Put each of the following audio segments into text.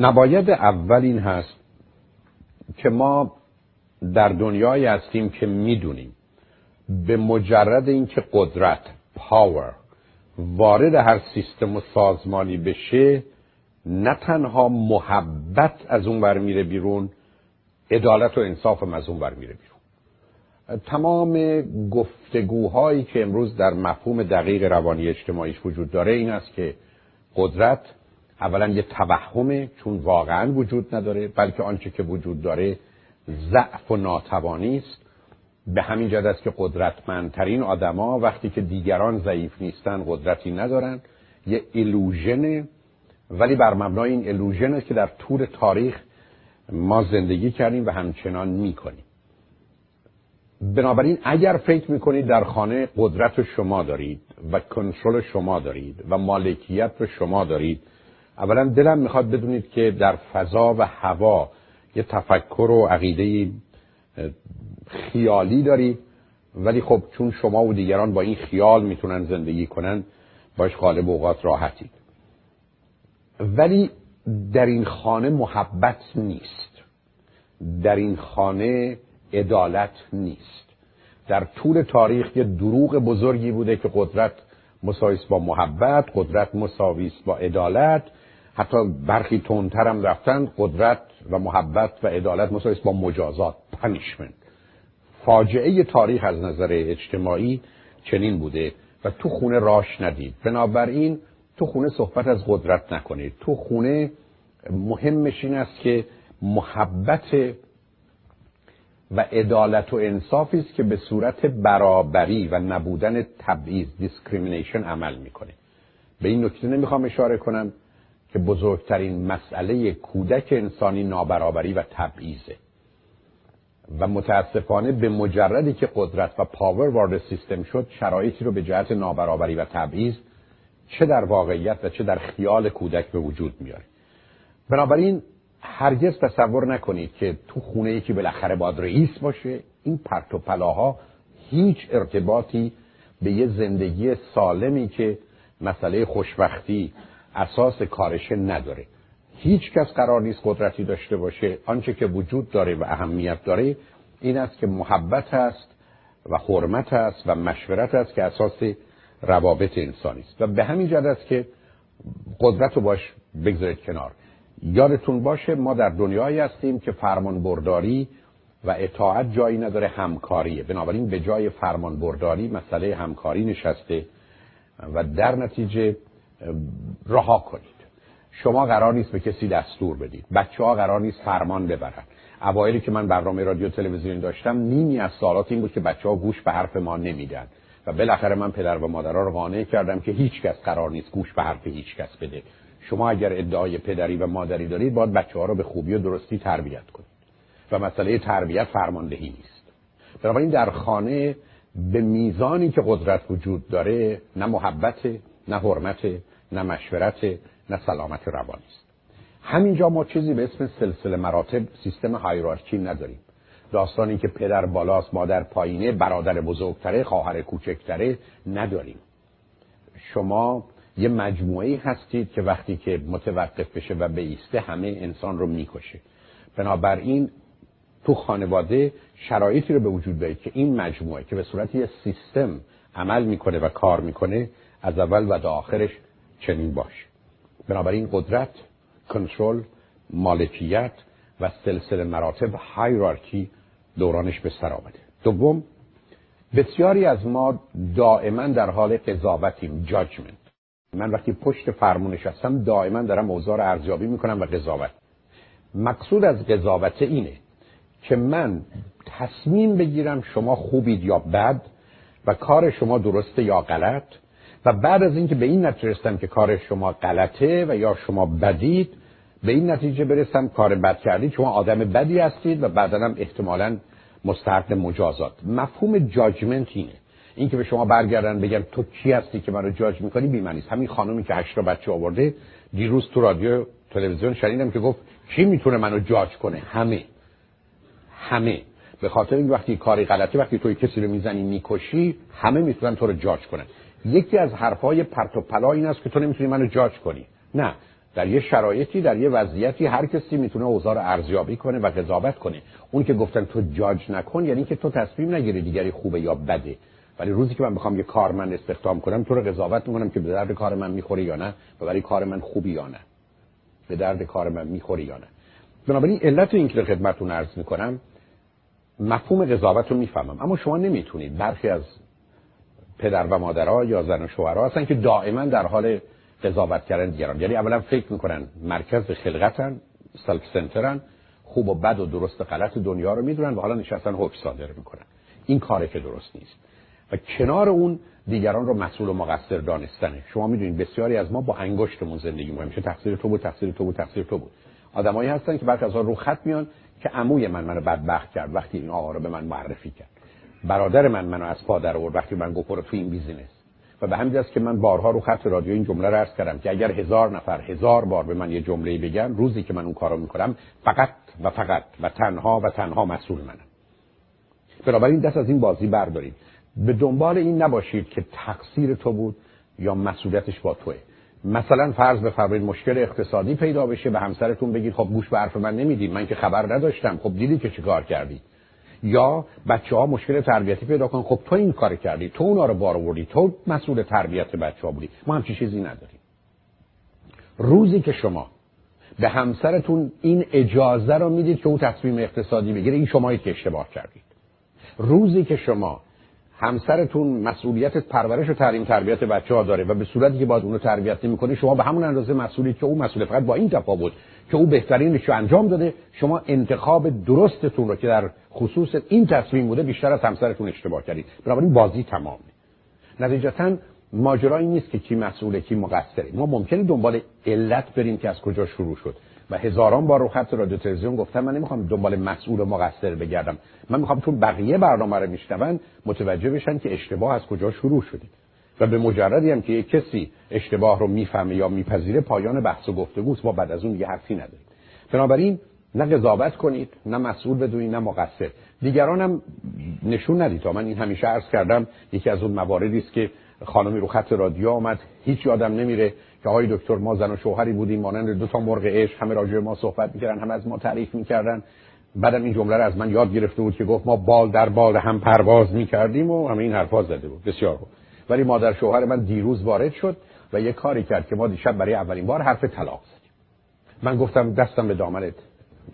نباید اول این هست که ما در دنیایی هستیم که می‌دونیم به مجرد اینکه قدرت پاور وارد هر سیستم و سازمانی بشه نه تنها محبت از اون بر میره بیرون عدالت و انصاف هم از اون بر میره بیرون. تمام گفتگوهایی که امروز در مفهوم دقیق روانی اجتماعیش وجود داره این است که قدرت اولا یه توهمه چون واقعا وجود نداره بلکه آنچه که وجود داره ضعف و ناتوانی است. به همین جد است که قدرتمندترین آدما وقتی که دیگران ضعیف نیستن قدرتی ندارن. یه ایلوژنه ولی بر مبنای این ایلوژن است که در طول تاریخ ما زندگی کردیم و همچنان می‌کنیم. بنابراین اگر فکر می‌کنید در خانه قدرت شما دارید و کنترل شما دارید و مالکیت رو شما دارید اولا دلم می‌خواد بدونید که در فضا و هوا یه تفکر و عقیده خیالی دارید ولی خب چون شما و دیگران با این خیال می‌تونن زندگی کنن باش غالب اوقات راحتید. ولی در این خانه محبت نیست. در این خانه عدالت نیست. در طول تاریخ یه دروغ بزرگی بوده که قدرت مساویس با محبت قدرت مساویس با عدالت حتی برخی تونتر هم رفتن قدرت و محبت و عدالت مساویس با مجازات پنیشمنت فاجعه تاریخ از نظر اجتماعی چنین بوده و تو خونه راش ندید. بنابراین تو خونه صحبت از قدرت نکنید. تو خونه مهمش این است که محبت و عدالت و انصافی است که به صورت برابری و نبودن تبعیض discrimination عمل می‌کنه. به این نکته نمی‌خوام اشاره کنم. که بزرگترین مسئله کودک انسانی نابرابری و تبعیضه. و متاسفانه به مجردی که قدرت و power وارد سیستم شد شرایطی رو به جهت نابرابری و تبعیض چه در واقعیت و چه در خیال کودک به وجود میاره. بنابراین هرگز تصور نکنید که تو خونه یکی بالاخره باید رئیس باشه. این پرت و پلاها هیچ ارتباطی به یه زندگی سالمی که مسئله خوشبختی اساس کارشه نداره. هیچ کس قرار نیست قدرتی داشته باشه. آنچه که وجود داره و اهمیت داره این است که محبت است و حرمت است و مشورت است که اساس روابط انسانی است. و به همین جد است که قدرت رو باش بگذارید کنار. یادتون باشه ما در دنیایی هستیم که فرمان برداری و اطاعت جایی نداره همکاریه. بنابراین به جای فرمان برداری مسئله همکاری نشسته و در نتیجه رها کنید. شما قرار نیست به کسی دستور بدید. بچه ها قرار نیست فرمان ببرن. اوایلی که من برنامه رادیو تلویزیون داشتم نیمی از سالات این بود که بچه ها گوش به حرف ما نمیدن. و بالاخره من پدر و مادرها رو قانع کردم که هیچ کس قرار نیست گوش به حرف هیچ کس بده. شما اگر ادعای پدری و مادری دارید باید بچه ها رو به خوبی و درستی تربیت کنید. و مسئله تربیت فرماندهی نیست. بنابراین در خانه به میزانی که قدرت وجود داره نه محبت نه حرمت نه مشورت نه سلامت روانی است. همینجا ما چیزی به اسم سلسله مراتب سیستم هایرارکی نداریم. داستانی که پدر بالاست مادر پایینه برادر بزرگتره خواهر کوچکتره نداریم. شما یه مجموعه هستید که وقتی که متوقف بشه و بیسته همه انسان رو می‌کشه. بنابراین تو خانواده شرایطی رو به وجود بیارید که این مجموعه که به صورت یه سیستم عمل می‌کنه و کار می‌کنه از اول و تا آخرش چنین باشه بنابراین قدرت کنترل مالکیت و سلسله مراتب هایرارکی دورانش به سر آمده. دوم بسیاری از ما دائما در حال قضاوتیم جاجمنت من وقتی پشت فرمونش هستم دائما دارم اوضاع رو ارزیابی می‌کنم و قضاوت. مقصود از قضاوت اینه که من تصمیم بگیرم شما خوبید یا بد و کار شما درسته یا غلط و بعد از اینکه به این نتیجه رسیدم که کار شما غلطه و یا شما بدید به این نتیجه برسم کار بد کردید شما آدم بدی هستید و بعدا هم احتمالا مستحق مجازات. مفهوم جاجمنت اینه. این که به شما برگردن بگن تو کی هستی که منو جاج می‌کنی بی همین خانومی که هشت بچه آورده دیروز تو رادیو تلویزیون شنیدم که گفت کی می‌تونه منو جاج کنه؟ همه. همه. به خاطر این وقتی کاری غلطی وقتی توی کسی رو می‌زنی می‌کشی همه می‌تونن تو رو جاج کنن. یکی از حرفای پرت و پلا این است که تو نمی‌تونی منو جاج کنی. نه در یه شرایطی در یه وضعیتی هر کسی می‌تونه اوضاع رو ارزیابی کنه و قضاوت کنه. اون که گفتن تو جاج نکن یعنی که تو تصمیم نگیری دیگری خوبه یا بده. ولی روزی که من بخوام یه کارمند استخدام کنم تو رو قضاوت می‌کنم که به درد کار من می‌خوره یا نه و برای کار من خوبی یا نه. به درد کار من می‌خوره یا نه. بنابراین علت این که خدمتتون عرض می‌کنم مفهوم قضاوت رو می‌فهمم اما شما نمی‌تونید. برخی از پدر و مادرها یا زن و شوهرها هستن که دائما در حال قضاوت کردن دیگران. یعنی اولا فکر می‌کنن مرکز خلقتن سلف سنترن خوب و بد و درست و غلط دنیا رو می‌دونن و حالا نشستن حکم صادر می‌کنن. این کاری که درست نیست. و کنار اون دیگران رو مسئول و مقصر دانستنه شما می‌دونید بسیاری از ما با انگشتمون زندگی می‌کنیم. چه تقصیر تو بود تقصیر تو بود تقصیر تو بود. آدمایی هستن که بعد از رو خط میان که عموی من منو بدبخت کرد وقتی این آقا رو به من معرفی کرد. برادر من منو از پا در آورد وقتی من گفت تو این بیزینس. و به همین که من بارها رو خط رادیو این جمله رو عرض کردم که اگر هزار نفر هزار بار به من یه جمله بگن روزی که من اون کارو می‌کنم فقط و فقط و تنها و تنها مسئول منم بنابراین دست از این بازی بردارید. به دنبال این نباشید که تقصیر تو بود یا مسئولیتش با توه. مثلا فرض بفرمایید مشکل اقتصادی پیدا بشه به همسرتون بگید خب گوش به حرف من نمی‌دید. من که خبر نداشتم. خب دیدی که چیکار کردی؟ یا بچه ها مشکل تربیتی پیدا کن خب تو این کار کردی. تو اونا رو بار آوردی. تو مسئول تربیت بچه ها بودی. ما همچی چیزی نداریم. روزی که شما به همسرتون این اجازه رو می‌دید که او تصمیم اقتصادی بگیره این شمایی که اشتباه کردید. روزی که شما همسرتون مسئولیت پرورش و تعلیم تربیت بچه ها داره و به صورتی که باید اونو تربیت نمی‌کنه شما به همون اندازه مسئولی که او مسئول فقط با این تفاوت که او بهترینش رو انجام داده. شما انتخاب درستتون رو که در خصوص این تصمیم بوده بیشتر از همسرتون اشتباه کردید. بنابراین بازی تمامه نتیجتا ماجرایی نیست که کی مسئوله کی مقصره. ما ممکنه دنبال علت بریم که از کجا شروع شد. و هزاران بار رو خط رادیو تلویزیون گفتم من نمی‌خوام دنبال مسئول و مقصر بگردم. من می‌خوام چون بقیه برنامه رو میشنون متوجه بشن که اشتباه از کجا شروع شده و به مجردی هم که یک کسی اشتباه رو می‌فهمه یا میپذیره پایان بحث و گفتگوست ما بعد از اون یه حرفی نداریم. بنابراین نه قضاوت کنید نه مسئول بدونید نه مقصر. دیگران هم نشون ندید. تا من این همیشه عرض کردم یکی از اون مواردی است که خانمی رو خط رادیو آمد هیچ یادم نمیره که آقای دکتر ما زن و شوهری بودیم مانند دو تا مرغ عشق همه راجع ما صحبت می‌کردن همه از ما تعریف می‌کردن. بعدم این جمله رو از من یاد گرفته بود که گفت ما بال در بال هم پرواز می‌کردیم و همه این حرفا زده بود. بسیار بود ولی مادر شوهر من دیروز وارد شد و یه کاری کرد که ما دیشب برای اولین بار حرف طلاق زدیم. من گفتم دستم به دامنت.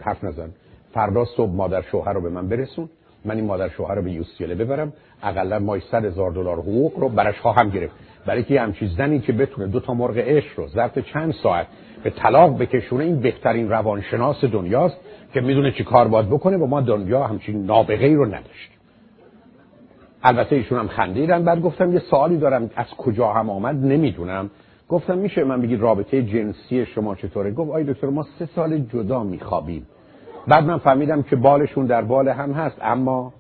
حرف نزن. فردا صبح مادر شوهر رو به من برسون. من این مادر شوهر رو به یوسیله ببرم. اقلا مای 100 هزار دلار حقوق رو برش خواهم گرفت. برای که همچین زنی که بتونه دو تا مرغ عشق رو ظرف چند ساعت به طلاق بکشونه این بهترین روانشناس دنیاست که می‌دونه چی کار باید بکنه و ما دنیا همچین نابغه رو نداشت البته ایشون هم خندیدن. بعد گفتم یه سوالی دارم از کجا هم آمد نمی‌دونم. گفتم میشه من بگید رابطه جنسی شما چطوره؟ گفت آقای دکتر ما سه سال جدا میخوابیم. بعد من فهمیدم که بالشون در بال هم هست اما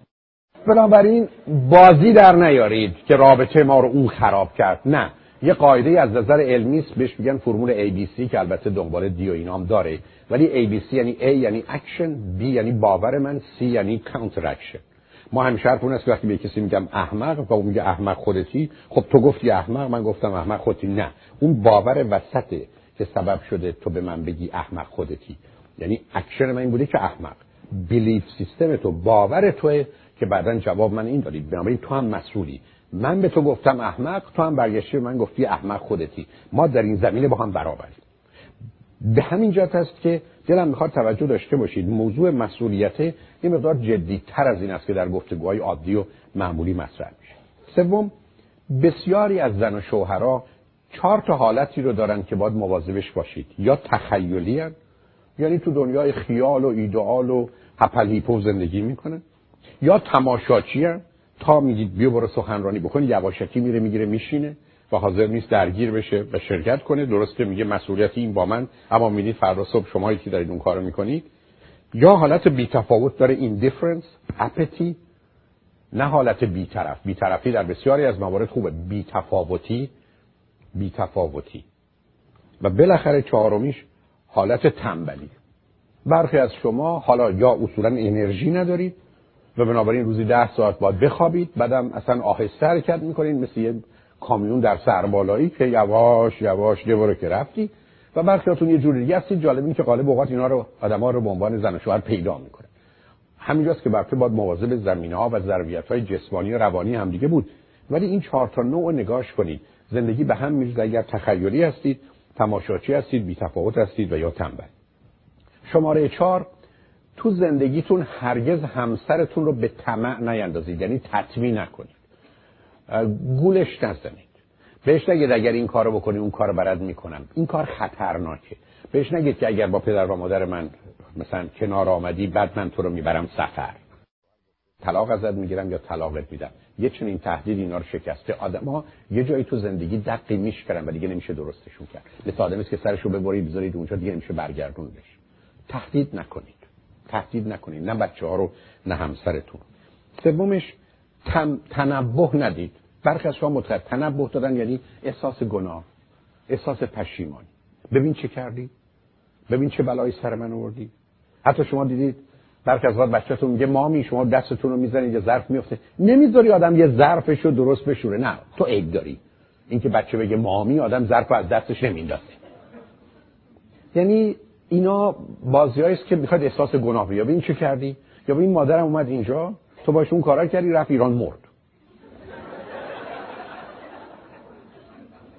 بنابراین بازی در نیارید که رابطه ما رو اون خراب کرد. نه یه قاعده از نظر علمی است بهش میگن فرمول ABC که البته دنبال D و اینام داره. ولی ABC یعنی A یعنی action B یعنی باور من C یعنی counteraction ما همیشه حرف اون است وقتی به کسی میگم احمق و اون میگه احمق خودتی خب تو گفتی احمق من گفتم احمق خودتی. نه. اون باور وسطه که سبب شده تو به من بگی احمق خودتی. یعنی اکشن من این بوده که احمق. belief system تو باور توه که بعدا جواب من این دادی. بنابراین تو هم مسئولی. من به تو گفتم احمق تو هم برگشتی من گفتی احمق خودتی. ما در این زمینه با هم برابریم. به همین جهت است که دلم می‌خواد توجه داشته باشید. موضوع مسئولیت یه مقدار تر از این است که در گفتگوهای عادی و معمولی مطرح میشه. سوم بسیاری از زن و شوهرها چهار تا حالتی رو دارن که باید مواظبش باشید. یا تخیلی یعنی تو دنیای خیال و ایدئال و هپل زندگی می‌کنن یا تماشاچی تا میگید بیا برو سخنرانی بکن یواشکی میره می‌گیره میشینه. و حاضر نیست درگیر بشه و شرکت کنه. درست که میگه مسئولیت این با من. اما می‌دید فردا صبح شما که دارید اون کارو می‌کنید. یا حالت بی تفاوت داره indifference apathy. نه حالت بیطرف. بیطرفی در بسیاری از موارد خوبه. بیتفاوتی. بیتفاوتی. و بالاخره چهارمیش حالت تنبلی. برخی از شما حالا یا اصولا انرژی ندارید و بنابراین روزی ده ساعت باید بخوابید. بعدم اصلا آهسته حرکت می‌کنید. مثل یه کامیون در سربالایی که یواش یواش دوره که رفتی و برخیاتون یه جوری دیگه هستید جالب این که غالب اوقات اینا رو آدم‌ها رو به عنوان زن و شوهر پیدا می‌کنه. همینجاست که برخی باید مواظب زمینه ها و ضروریت های جسمانی و روانی هم دیگه بود. ولی این چهار تا نوع نگاش کنید. زندگی به هم میرزه اگر تخیلی هستید تماشاچی هستید بی تفاوت هستید و یا تنبل. شماره چهار تو زندگیتون هرگز همسرتون رو به طمع نیندازید. یعنی تطمیع نکنید گولش نزنید. بهش نگید اگر این کارو بکنی اون کارو برد می‌کنم. این کار خطرناکه. بهش نگید که اگر با پدر و مادر من مثلا کنار آمدی بعد من تو رو می‌برم سفر. طلاق ازت می‌گیرم یا طلاقت میدم؟ یه چنین تهدید اینا رو شکسته. آدما یه جایی تو زندگی دقی میشکرن و دیگه نمیشه درستشون کرد. مثل آدمی که سرشو ببرید بذارید اونجا دیگه نمیشه برگردونش تهدید نکنید. تهدید نکنید. نه بچه ها رو نه همسرتون. سومش. تنبه ندید. برخی از شما متخیل تنبه دادن یعنی احساس گناه احساس پشیمانی. ببین چه کردی؟ ببین چه بلایی سر من آوردی؟ حتی شما دیدید برخی از وقت بچه‌تون میگه مامی شما دستتون رو می‌زنید یه ظرف میفته نمی‌ذاری آدم یه ظرفش رو درست بشوره نه. تو عیب داری. اینکه بچه بگه مامی آدم ظرف از دستش نمیندازه یعنی اینا بازیایی است که می‌خواد احساس گناه بیا این چه کردی؟ یا این مادرم اومد اینجا تو باش اون کارا کردی رفت ایران مرد.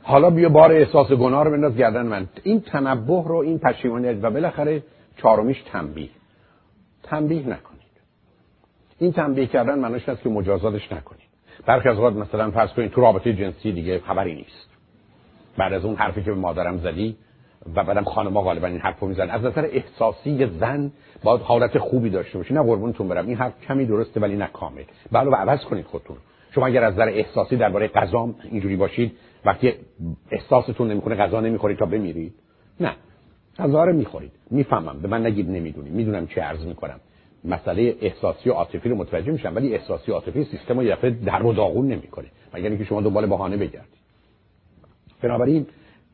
حالا بیا بار احساس گناه رو بنداز گردن من. این تنبه رو این پشیمانی و بالاخره چهارمیش تنبیه. تنبیه نکنید. این تنبیه کردن معنیش است که مجازاتش نکنید. برخی از وقت مثلا فرض کنید تو رابطه جنسی دیگه خبری نیست. بعد از اون حرفی که به مادرم زدی و بعدم خانم‌ها غالبا این حرفو می‌زنن. از نظر احساسی زن باید حالت خوبی داشته باشی نه قربونتون برم. این حرف کمی درسته ولی نه کامل. بله عوض کنید خودتون. شما اگر از نظر احساسی درباره غذا اینجوری باشید وقتی احساستون نمی‌کنه غذا نمی‌خورید تا بمیرید. نه. غذا رو می‌خورید. می‌فهمم. به من نگید نمی‌دونی. می‌دونم چه عرض می‌کنم. مسئله احساسی و عاطفی رو متوجه میشم ولی احساسی و عاطفی سیستم رو یه در و داغون نمی‌کنه. مگر اینکه شما دنبال بهانه بگردید. بنابراین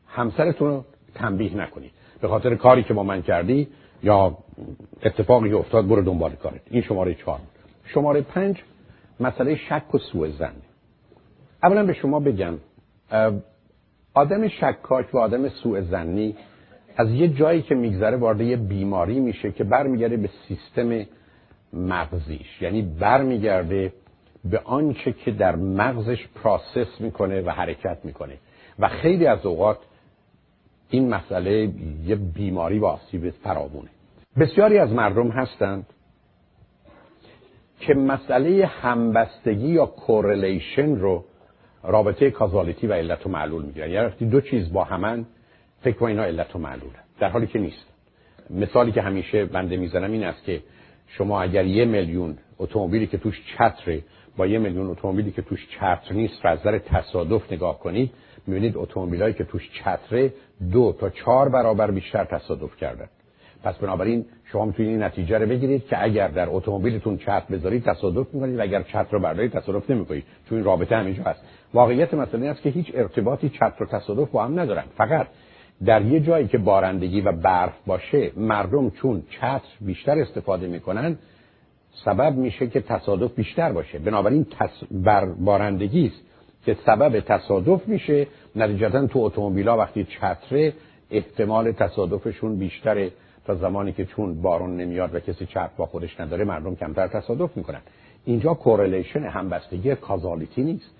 همسرتون رو تنبیه نکنید. به خاطر کاری که با من کردی یا اتفاقی افتاد برو دنبال کارت. این شماره چهار. شماره پنج مسئله شک و سوء زن اولا به شما بگم آدم شکاک و آدم سوء زنی از یه جایی که میگذره وارد یه بیماری میشه که برمیگرده به سیستم مغزیش. یعنی برمیگرده به آنچه که در مغزش process می‌کنه و حرکت می‌کنه. و خیلی از اوقات این مسئله یه بیماری و آسیب فراوونه. بسیاری از مردم هستند که مسئله همبستگی یا correlation رو رابطه causality و علت و معلول می‌گیرن. یعنی وقتی دو چیز با همن فکر کنید اینا علت و معلوله. در حالی که نیست. مثالی که همیشه بنده می‌زنم این است که شما اگر یه میلیون اتومبیلی که توش چتره با یه میلیون اتومبیلی که توش چتر نیست از نظر تصادف نگاه کنید می‌بینید اتومبیلایی که توش چتره دو تا چهار برابر بیشتر تصادف کردن. پس بنابراین شما می‌تونید این نتیجه رو بگیرید که اگر در اتومبیلتون چتر بذارید تصادف می‌کنید و اگر چتر رو بردارید تصادف نمی‌کنید. چون این رابطه همینجا هست. واقعیت مسئله است که هیچ ارتباطی چتر و تصادف با هم ندارن. فقط در یه جایی که بارندگی و برف باشه مردم چون چتر بیشتر استفاده می‌کنن سبب میشه که تصادف بیشتر باشه. بنابراین تص... بر بارندگی است که سبب تصادف میشه. نتیجتا تو اتومبیلا وقتی چتره احتمال تصادفشون بیشتره. تا زمانی که چون بارون نمیاد و کسی چتر با خودش نداره مردم کمتر تصادف می‌کنن. اینجا کورلیشن همبستگی کازالیتی نیست.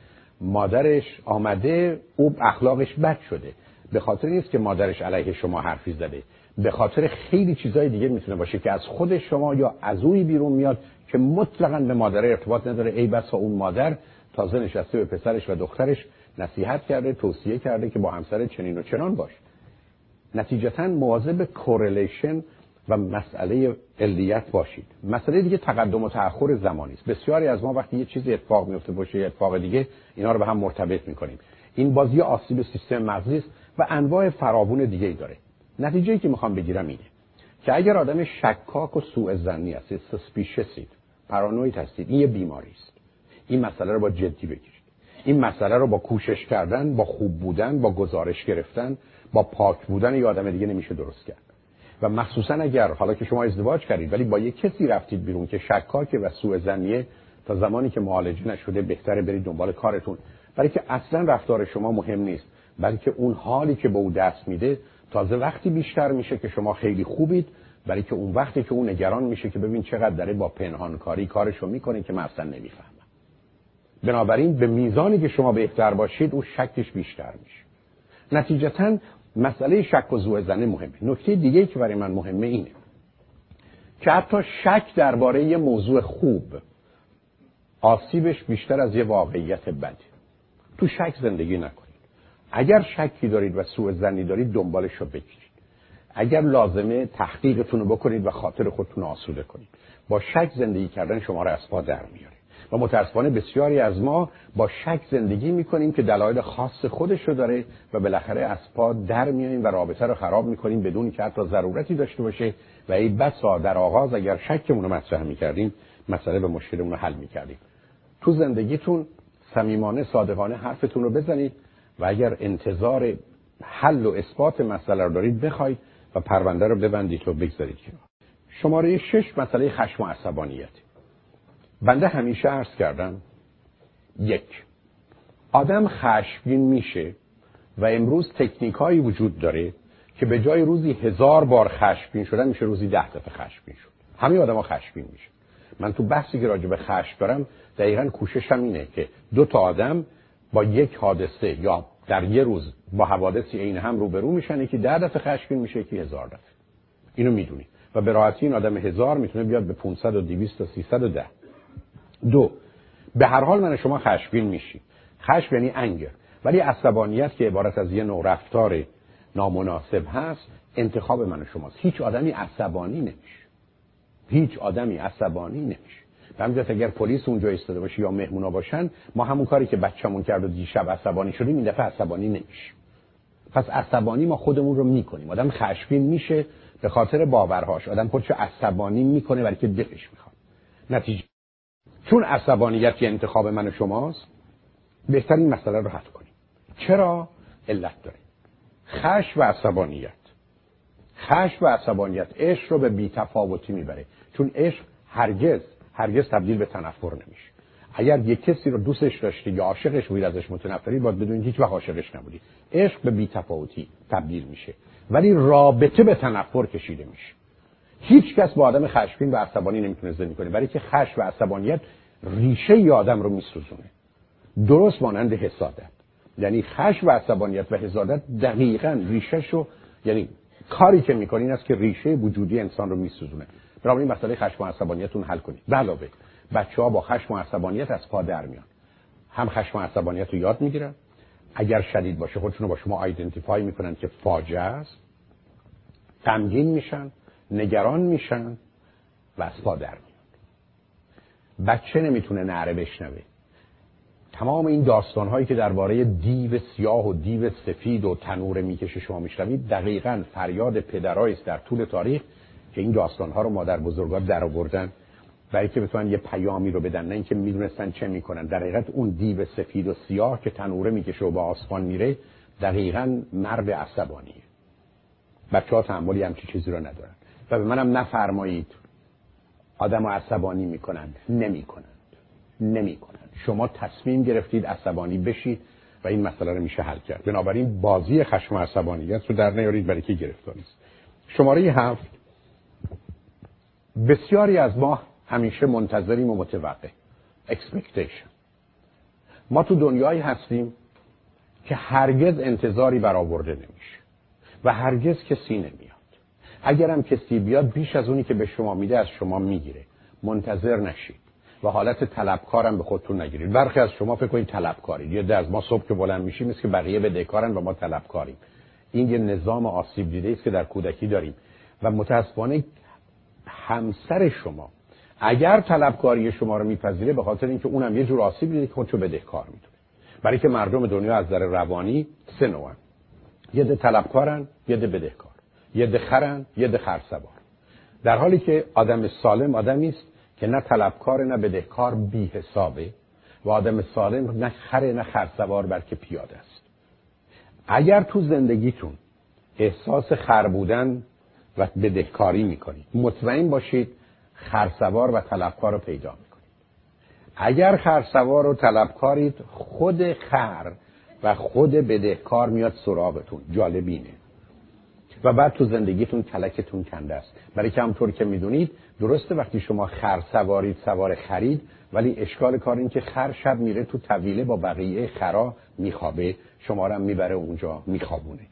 مادرش آمده او اخلاقش بد شده. به خاطر نیست که مادرش علیه شما حرفی زده. به خاطر خیلی چیزای دیگه می‌تونه باشه که از خود شما یا از اوی بیرون میاد که مطلقا به مادر ارتباط نداره. ای بسا اون مادر تازه نشسته به پسرش و دخترش نصیحت کرده توصیه کرده که با همسر چنین و چنان باش. نتیجتا مواظب کورلیشن و مسئله علیت باشید. مسئله دیگه تقدم و تأخر زمانی است. بسیاری از ما وقتی یه چیزی اتفاق میفته باشه یه اتفاق دیگه اینا رو به هم مرتبط می‌کنیم. این بازی آسیب سیستم مغزی است و انواع فراوون دیگه ای داره. نتیجه که می‌خوام بگیرم اینه که اگر آدم شکاک و سوء زنی هستید سسپیشسید پارانوید هستید این یه بیماری است. این مسئله رو با جدی بگیرید. این مسئله رو با کوشش کردن با خوب بودن با گزارش گرفتن با پاک بودن یه آدم دیگه نمیشه درست کرد. و مخصوصا اگر حالا که شما ازدواج کردید ولی با یه کسی رفتید بیرون که شکاکه و سوء زنیه تا زمانی که معالجه نشده بهتره برید دنبال کارتون. برای که اصلا رفتار شما مهم نیست بلکه اون حالی که به او دست میده تازه وقتی بیشتر میشه که شما خیلی خوبید برای که اون وقتی که اون نگران میشه که ببین چقدر داره با پنهانکاری کارشو می‌کنه که من اصلا نمی‌فهمم. بنابراین به میزانی که شما بهتر باشید اون شکش بیشتر میشه. نتیجتا مسئله شک و زوه زنه مهمه. نکته دیگه که برای من مهمه اینه که حتی شک درباره یه موضوع خوب آسیبش بیشتر از یه واقعیت بده تو شک زندگی نکنید. اگر شکی دارید و سوء زنی دارید دنبالش رو بگیرید. اگر لازمه تحقیقتون رو بکنید و خاطر خودتون آسوده کنید. با شک زندگی کردن شما رو از پا در میاره. و متاسفانه بسیاری از ما با شک زندگی می‌کنیم که دلایل خاص خودش رو داره و بالاخره از پا در میاییم و رابطه رو خراب می‌کنیم بدون که حتی ضرورتی داشته باشه. و ای بسا در آغاز اگر شکمون رو مطرح می‌کردیم مسئله به مشکلمون رو حل می‌کردیم. تو زندگیتون صمیمانه صادقانه حرفتون رو بزنید و اگر انتظار حل و اثبات مسئله رو دارید بخواید و پرونده رو ببندید و بگذارید شماره شش مسئله خشم و عصبانیت. بنده همیشه عرض کردم یک آدم خشمگین میشه و امروز تکنیک هایی وجود داره که به جای روزی هزار بار خشمگین شدن میشه روزی ده دفعه خشمگین شد. همه آدم ها خشمگین میشه. من تو بحثی که راجع به خشم دارم دقیقا کوششم اینه که دو تا آدم با یک حادثه یا در یه روز با حوادثی عین هم روبرو میشن که ده دفعه خشمگین میشه که هزار دفعه. اینو می‌دونی. و به راحتی این آدم هزار می‌تونه بیاد به 500 و 200 و 310 دو. به هر حال من شما خشمگین میشی خشم یعنی انگر ولی عصبانیت که عبارت از یه نوع رفتار نامناسب هست. انتخاب من شماست. هیچ آدمی عصبانی نمیشه. هیچ آدمی عصبانی نمیشه. به اگر پلیس اونجا ایستاده باشه یا مهمونا باشن ما همون کاری که بچه‌مون کرد و دیشب عصبانی شدیم این دفعه عصبانی نمیشه پس عصبانی ما خودمون رو می‌کنیم. آدم خشمگین میشه به خاطر باورهاش. آدم خودشو عصبانی می‌کنه ولی که دلش می‌خواد. نتیجه چون عصبانیت یه انتخاب من و شماست بهترین مسئله رو حل کنیم. چرا؟ علت داره. خشم و عصبانیت. خشم و عصبانیت عشق رو به بیتفاوتی می‌بره. چون عشق هرگز هرگز تبدیل به تنفر نمیشه. اگر یک کسی رو دوستش داشتی یا عاشقش بودی ازش متنفری باید بدونید هیچ وقت عاشقش نبودی. عشق به بیتفاوتی تبدیل میشه. ولی رابطه به تنفر کشیده میشه. هیچ کس با آدم خشمگین و عصبانی نمی‌تونه زندگی کنه. برای که خشم و عصبانیت ریشه ی آدم رو میسوزونه. درست مانند حسادت. یعنی خشم و عصبانیت و حسادت دقیقا ریشهشو یعنی کاری که می‌کنه این است که ریشه وجودی انسان رو میسوزونه. برای مسئله خشم و عصبانیتتون حل کنید. علاوه بچه ها با خشم و عصبانیت از پا در میان. هم خشم و عصبانیت رو یاد می‌گیرن. اگر شدید باشه خودشون رو با شما آیدنتیفای می‌کنن که فاجعه است. غمگین میشن نگران میشن و از پا در میان. بچه نمی‌تونه نعره بشنوه. تمام این داستان هایی که درباره دیو سیاه و دیو سفید و تنور می‌کشه شما میشنوید دقیقا فریاد پدرایی است در طول تاریخ که این داستان ها رو مادر بزرگان در آوردن برای که بتونن یه پیامی رو بدن نه اینکه می‌دونستن چه می‌کنن. در حقیقت اون دیو سفید و سیاه که تنوره می‌کشه و با آسمان میره دقیقا مرد عصبانیه. بچه ها همچی چیزی رو ندارن. و به منم نفرمایید آدم عصبانی می‌کنند. نمی‌کنند. نمی‌کنند. شما تصمیم گرفتید عصبانی بشید و این مسئله رو میشه حل کرد. بنابراین بازی خشم و عصبانیت رو در نیارید برای که گرفتاری است شماره هفت. بسیاری از ما همیشه منتظریم و متوقع. Expectation. ما تو دنیایی هستیم که هرگز انتظاری برآورده نمیشه و هرگز کسی نمیاد. اگرم کسی بیاد بیش از اونی که به شما میده از شما می‌گیره. منتظر نشید و حالت طلبکارم به خودتون نگیرید. برخی از شما فکر کنید طلبکارید. یه از ما صبح که بلند میشیم است که بقیه بدهکارن و ما طلبکاریم. این یه نظام آسیب دیده است که در کودکی داریم. و متاسفانه همسر شما اگر طلبکاری شما رو میپذیره به خاطر اینکه اونم یه جور آسیب دیده که خودشو بدهکار می‌دونه. برای که مردم دنیا از نظر روانی سه نوعن یه ده طلبکارن یه ده بدهکار یه ده خرن یه ده خرسوار در حالی که آدم سالم آدمی است که نه طلبکار نه بدهکار بی حسابه و آدم سالم نه خره نه خرسوار بلکه پیاده است. اگر تو زندگیتون احساس خر بودن و بدهکاری می‌کنید مطمئن باشید خرسوار و طلبکار رو پیدا می‌کنید. اگر خرسوار و طلبکارید خود خر و خود بدهکار میاد سراغتون. جالبینه. و بعد تو زندگیتون کلکتون کنده است. برای که همطور که می‌دونید درسته وقتی شما خر سوارید سوار خرید ولی اشکال کار این که خر شب میره تو طویله با بقیه خرا میخوابه. شما رو می‌بره اونجا میخوابونه.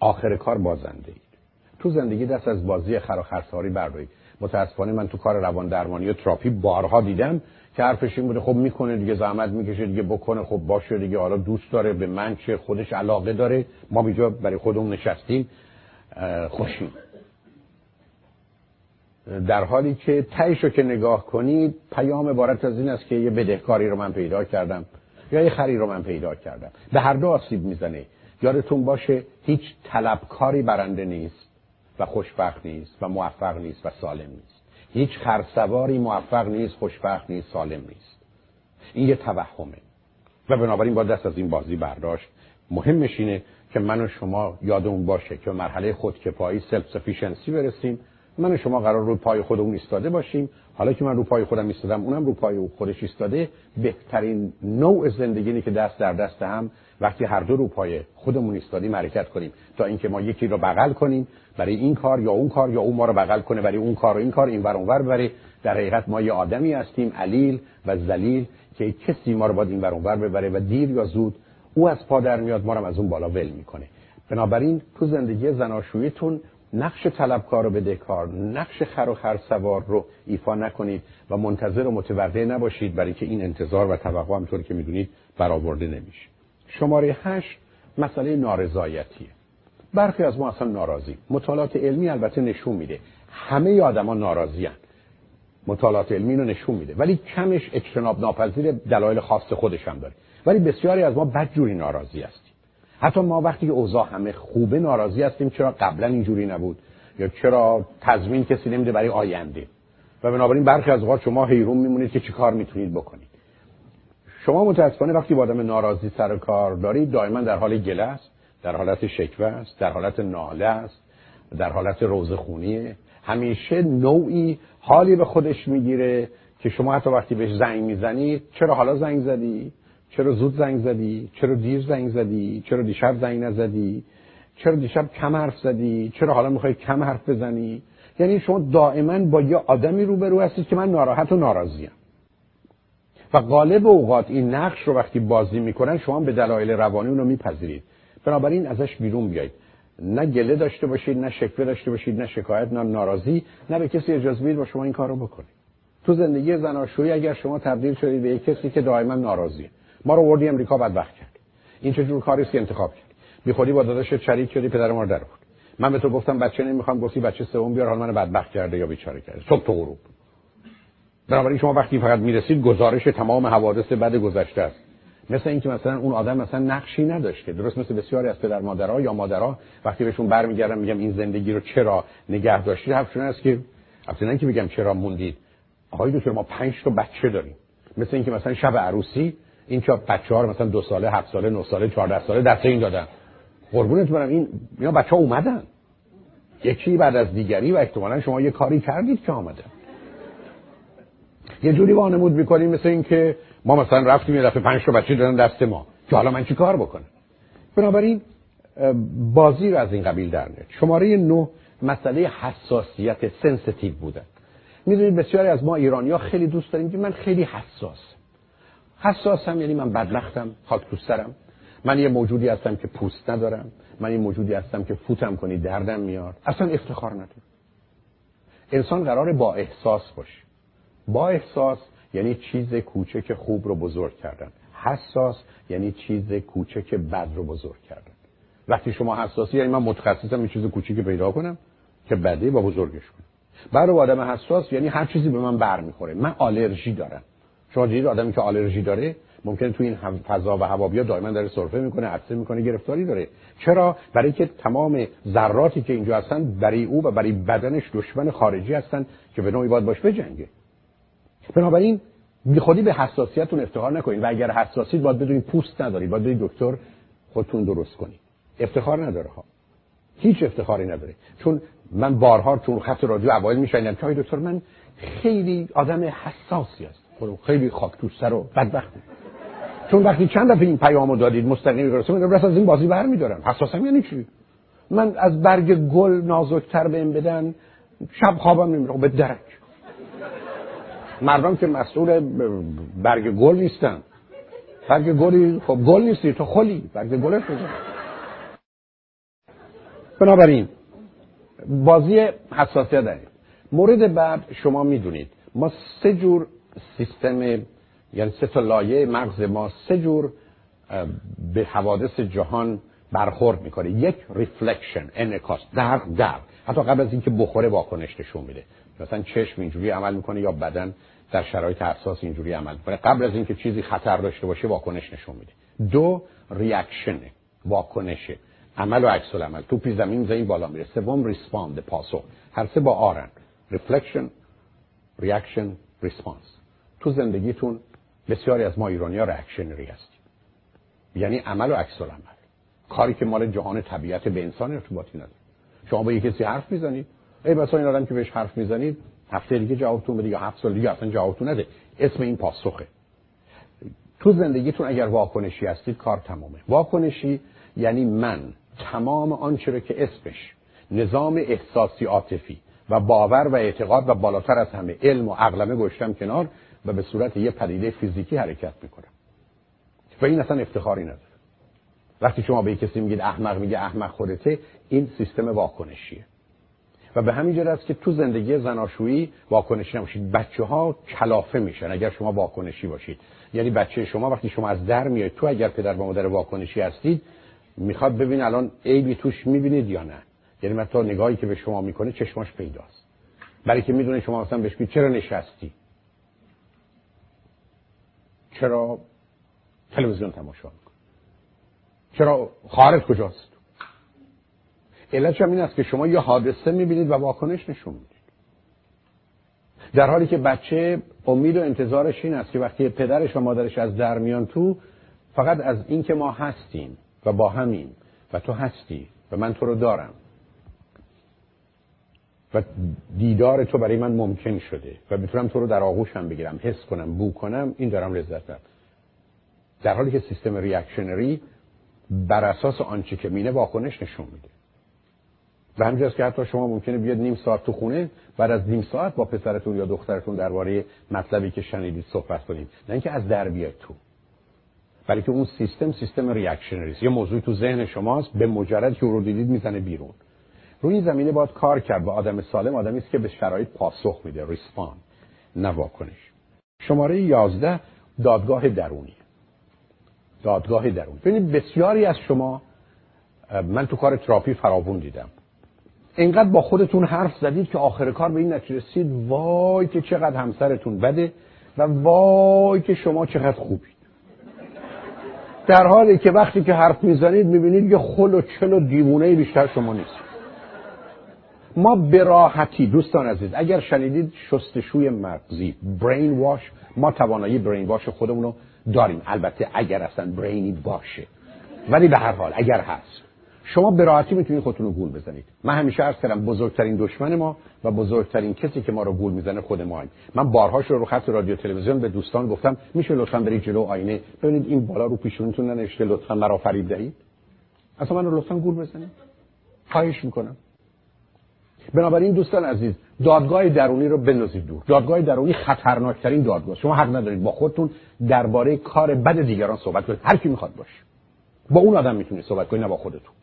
آخر کار بازنده اید. تو زندگی دست از بازی خر و خرساری بردارید. متاسفانه من تو کار روان درمانی و تراپی بارها دیدم که حرفش این بوده خب می‌کنه دیگه زحمت می‌کشه دیگه بکنه خب باشه دیگه حالا دوست داره به من چه خودش علاقه داره. ما اینجا برای خودمون نشستیم. خوشیم در حالی که تهش که نگاه کنید پیام عبارت از این است که یه بدهکاری رو من پیدا کردم یا یه خری رو من پیدا کردم. به هر دو آسیب می‌زنه. یادتون باشه هیچ طلبکاری برنده نیست و خوشبخت نیست و موفق نیست و سالم نیست. هیچ خرسواری موفق نیست خوشبخت نیست سالم نیست. این یه توهمه. و بنابراین با دست از این بازی برداشت. مهمش اینه که من و شما یادمون باشه که مرحله خودکفایی سلف سفیشنسی برسیم من و شما قرار رو پای خودمون ایستاده باشیم. حالا که من رو پای خودم ایستادم اونم رو پای خودش ایستاده. بهترین نوع زندگی که دست در دست هم وقتی هر دو رو پای خودمون ایستادیم حرکت کنیم. تا اینکه ما یکی رو بغل کنیم برای این کار یا اون کار یا اون ما رو بغل کنه برای اون کار و این کار این ور اونور ببره در حقیقت ما یه آدمی هستیم علیل و ذلیل که کسی ما رو باید این ور اونور ببره و دیر یا زود او از پا در میاد ما رو از اون بالا ول می‌کنه. بنابراین تو زندگی زناشوییتون نقش طلبکار و بدهکار نقش خر و خر سوار رو ایفا نکنید و منتظر و متوقع نباشید برای که این انتظار و توقع همطور که می‌دونید برآورده نمیشه. شماره هشت مسئله نارضایتیه برخی از ما اصلا ناراضی. مطالعات علمی البته نشون میده. همه آدما ناراضی هن. مطالعات علمی رو نشون میده. ولی کمش اجتناب ناپذیر دلایل خاص خودش هم داره. ولی بسیاری از ما بدجوری ناراضی هستیم. حتی ما وقتی که اوضاع همه خوبه ناراضی هستیم. چرا قبلا اینجوری نبود؟ یا چرا تضمین کسی نمیده برای آینده؟ و بنابراین برخی از اوقات شما حیرون میمونید که چی کار می‌تونید بکنید. شما متاسفانه وقتی با آدم ناراضی سر کار دارید دائما در حال گله است در حالت شکوه است در حالت ناله است در حالت روزخونیه همیشه نوعی حالی به خودش می‌گیره که شما حتی وقتی بهش زنگ می‌زنید چرا حالا زنگ زدی؟ چرا زود زنگ زدی؟ چرا دیر زنگ زدی؟ چرا دیشب زنگ نزدی؟ چرا دیشب کم حرف زدی؟ چرا حالا می‌خوای کم حرف بزنی؟ یعنی شما دائما با یه آدمی روبرو هستید که من ناراحت و ناراضیم. و غالب اوقات این نقش رو وقتی بازی می‌کنن شما به دلایل روانی اون رو میپذیرید. بنابراین ازش بیرون بیایید. نه گله داشته باشید نه شکوه داشته باشید نه شکایت نه ناراضی نه به کسی اجازه بدید با شما این کار رو بکنید تو زندگی زناشویی اگر شما تبدیل شدید به کسی که دائما ناراضیه. ما رو وردی امریکا بدبخت کرد. این چه جور کاری که انتخاب کرد؟ بی خودی با داداشت شریک شدی پدر ما رو در من به تو گفتم بچه نمی‌خوام گفتی بچه سوم بیار حال من بدبخت کرده یا بیچاره کرده. صبح تو غروب. بنابراین شما وقتی فقط می‌رسید گزارش تمام حوادث بد گذشته است. مثل اینکه مثلا اون آدم مثلا نقشی نداشته. درست مثل بسیاری از پدر مادرها یا مادرها وقتی بهشون برمیگردم میگم این زندگی رو چرا نگه داشتید؟ حرفشون است که اصلا که میگم چرا موندید. آقای دکتر ما پنج تا بچه داریم. مثل اینکه مثلا شب عروسی این که بچه ها رو مثلا دو ساله هفت ساله نه ساله چهارده ساله دست این دادن. قربونت برم این اینا بچه ها اومدن. یکی بعد از دیگری و احتمالا شما یه کاری کردید که آمدن یه جوری وانمود می‌کنیم مثل اینکه ما مثلا رفتیم یه دفعه پنج تا بچه دادن دست ما. که حالا من چی کار بکنم؟ بنابراین بازی رو از این قبیل در میاد. شماره نه مسئله حساسیت sensitive بودن. می‌دونید بسیاری از ما ایرانی ها خیلی دوست داریم که من خیلی حساس. حساسم یعنی من بدبختم خاک تو سرم من یه موجودی هستم که پوست ندارم. من یه موجودی هستم که فوتم کنی دردم میاد. اصلا افتخار ندارم. انسان قرار با احساس باشه. با احساس یعنی چیز کوچک خوب رو بزرگ کردن. حساس یعنی چیز کوچک بد رو بزرگ کردن. وقتی شما حساسی یعنی من متخصصم این چیز کوچیک پیدا کنم که بده با بزرگش کنم. برای آدم حساس یعنی هر چیزی به من بر می‌خوره من آلرژی دارم. شما دیدید آدمی که آلرژی داره ممکنه تو این فضا و هوا بیا دائما داره سرفه می‌کنه عطسه می‌کنه گرفتاری داره. چرا؟ برای که تمام ذراتی که اینجا هستن برای او و برای بدنش دشمن خارجی هستن که به نوعی باید باش بجنگه بنابراین بی خودی به حساسیتتون افتخار نکنید و اگر حساسیت باید بدونید پوست ندارید باید دکتر خودتون درست کنید. افتخار نداره ها. هیچ افتخاری نداره. چون من بارها تو خط رادیو اوایل میشنیدم که دکتر من خیلی آدم حساسی است خیلی خاک تو سر و بدبختی چون وقتی چند دفعه این پیامو دادید مستقیم برسه من از این بازی برمیدارم. حساسم یعنی چی؟ من از برگ گل نازکتر بهم بدن شب خوابم نمیره. به درک. مردم که مسئول برگ گل نیستن. برگ گلی خب گل نیستی تو خلی برگ بزن بنابراین بازی حساسیت داریم. مورد بعد شما می‌دونید. ما سه جور سیستم یعنی سه تا لایه مغز ما سه جور به حوادث جهان برخورد می‌کنه. یک reflection انعکاس در در حتی قبل از اینکه بخوره واکنش نشون میده. مثلا چشم اینجوری عمل می‌کنه یا بدن در شرایط حساس اینجوری عمل می‌کنه. قبل از اینکه چیزی خطر داشته باشه واکنش نشون میده. دو reaction واکنشه عمل و عکس العمل توپی زمین زمین بالا میره. سوم respond پاسخ. هر سه با R ان. reflection reaction response. تو زندگیتون بسیاری از ما ایرانی ها reactionary هستیم. یعنی عمل و عکس العمل. کاری که مال جهان طبیعت به انسان ارتباطی نداره. شما با کسی حرف می‌زنید ای بسا این آدم که بهش حرف می‌زنید هفته دیگه جوابتون بده یا هفت سال دیگه اصلا جوابتون نده. اسم این پاسخه. تو زندگیتون اگر واکنشی هستید کار تمامه. واکنشی یعنی من تمام آنچه که اسمش نظام احساسی عاطفی و باور و اعتقاد و بالاتر از همه علم و عقلمه گشتم کنار و به صورت یه پدیده فیزیکی حرکت می‌کنم و این اصلا افتخاری نداره. وقتی شما به کسی میگید احمق میگه احمق خودته این سیستم واکنشیه. و به همین است که تو زندگی زناشویی واکنشی نباشید. بچه ها کلافه میشن اگر شما واکنشی باشید. یعنی بچه شما وقتی شما از در میاد تو اگر پدر و مادر واکنشی هستید می‌خواد ببین الان عیبی توش می‌بینید یا نه. یعنی من تا نگاهی که به شما می‌کنه چشماش پیداست. برای که می‌دونه شما مثلا بهش چرا نشستی؟ چرا تلویزیون تماشا می‌کنی چرا خارج کجاست؟ علتش هم این است که شما یه حادثه می‌بینید و واکنش نشون می‌دید. در حالی که بچه امید و انتظارش این است که وقتی پدرش و مادرش از در میان تو فقط از این که ما هستیم و با همین و تو هستی و من تو رو دارم و دیدار تو برای من ممکن شده و می‌تونم تو رو در آغوشم بگیرم حس کنم بو کنم این دارم لذت دارم در حالی که سیستم reactionary بر اساس آنچه که می‌بینه واکنش نشون میده. و همینجاست که حتی شما ممکنه بیاد نیم ساعت تو خونه بعد از نیم ساعت با پسرتون یا دخترتون درباره مطلبی که شنیدید صحبت کنید. نه اینکه از در بیاد تو. برای که اون سیستم سیستم reactionary یه موضوع تو ذهن شماست به مجرد که رو دیدید می‌زنه بیرون. روی زمینه باید کار کرد با آدم سالم. آدمی است که به شرایط پاسخ میده respond نه واکنش. شماره 11 دادگاه درونی. دادگاه درونی. ببینید بسیاری از شما من تو کار تراپی فراوون دیدم. اینقدر با خودتون حرف زدید که آخر کار به این نتیجه رسید وای که چقدر همسرتون بده و وای که شما چقدر خوبید. در حالی که وقتی که حرف می‌زنید می‌بینید یه خل و چل و دیوونه بیشتر شما نیست. ما براحتی دوستان عزیز اگر شنیدید شستشوی مغزی برین واش ما توانایی برین واش خودمون رو داریم. البته اگر اصلا برینی باشه. ولی به هر حال اگر هست. شما به راحتی می‌تونید خودتون رو گول بزنید. من همیشه عرض کردم بزرگترین دشمن ما و بزرگترین کسی که ما رو گول می‌زنه خود ما من بارهاش رو رو خط رادیو تلویزیون به دوستان گفتم میشه لطفا برید جلو آینه ببینید این بالا رو پیشونتون ننوشته لطفا مرا فریب دهید؟ اصلا من رو لطفا گول بزنید؟ خواهش می‌کنم. بنابراین دوستان عزیز دادگاه درونی رو بندازید دور. دادگاه درونی خطرناکترین دادگاه. شما حق ندارید با خودتون درباره کار بد دیگران صحبت کنید. هر کی می‌خواد باشه. با اون آدم می‌تونید صحبت کنید نه با خودتون.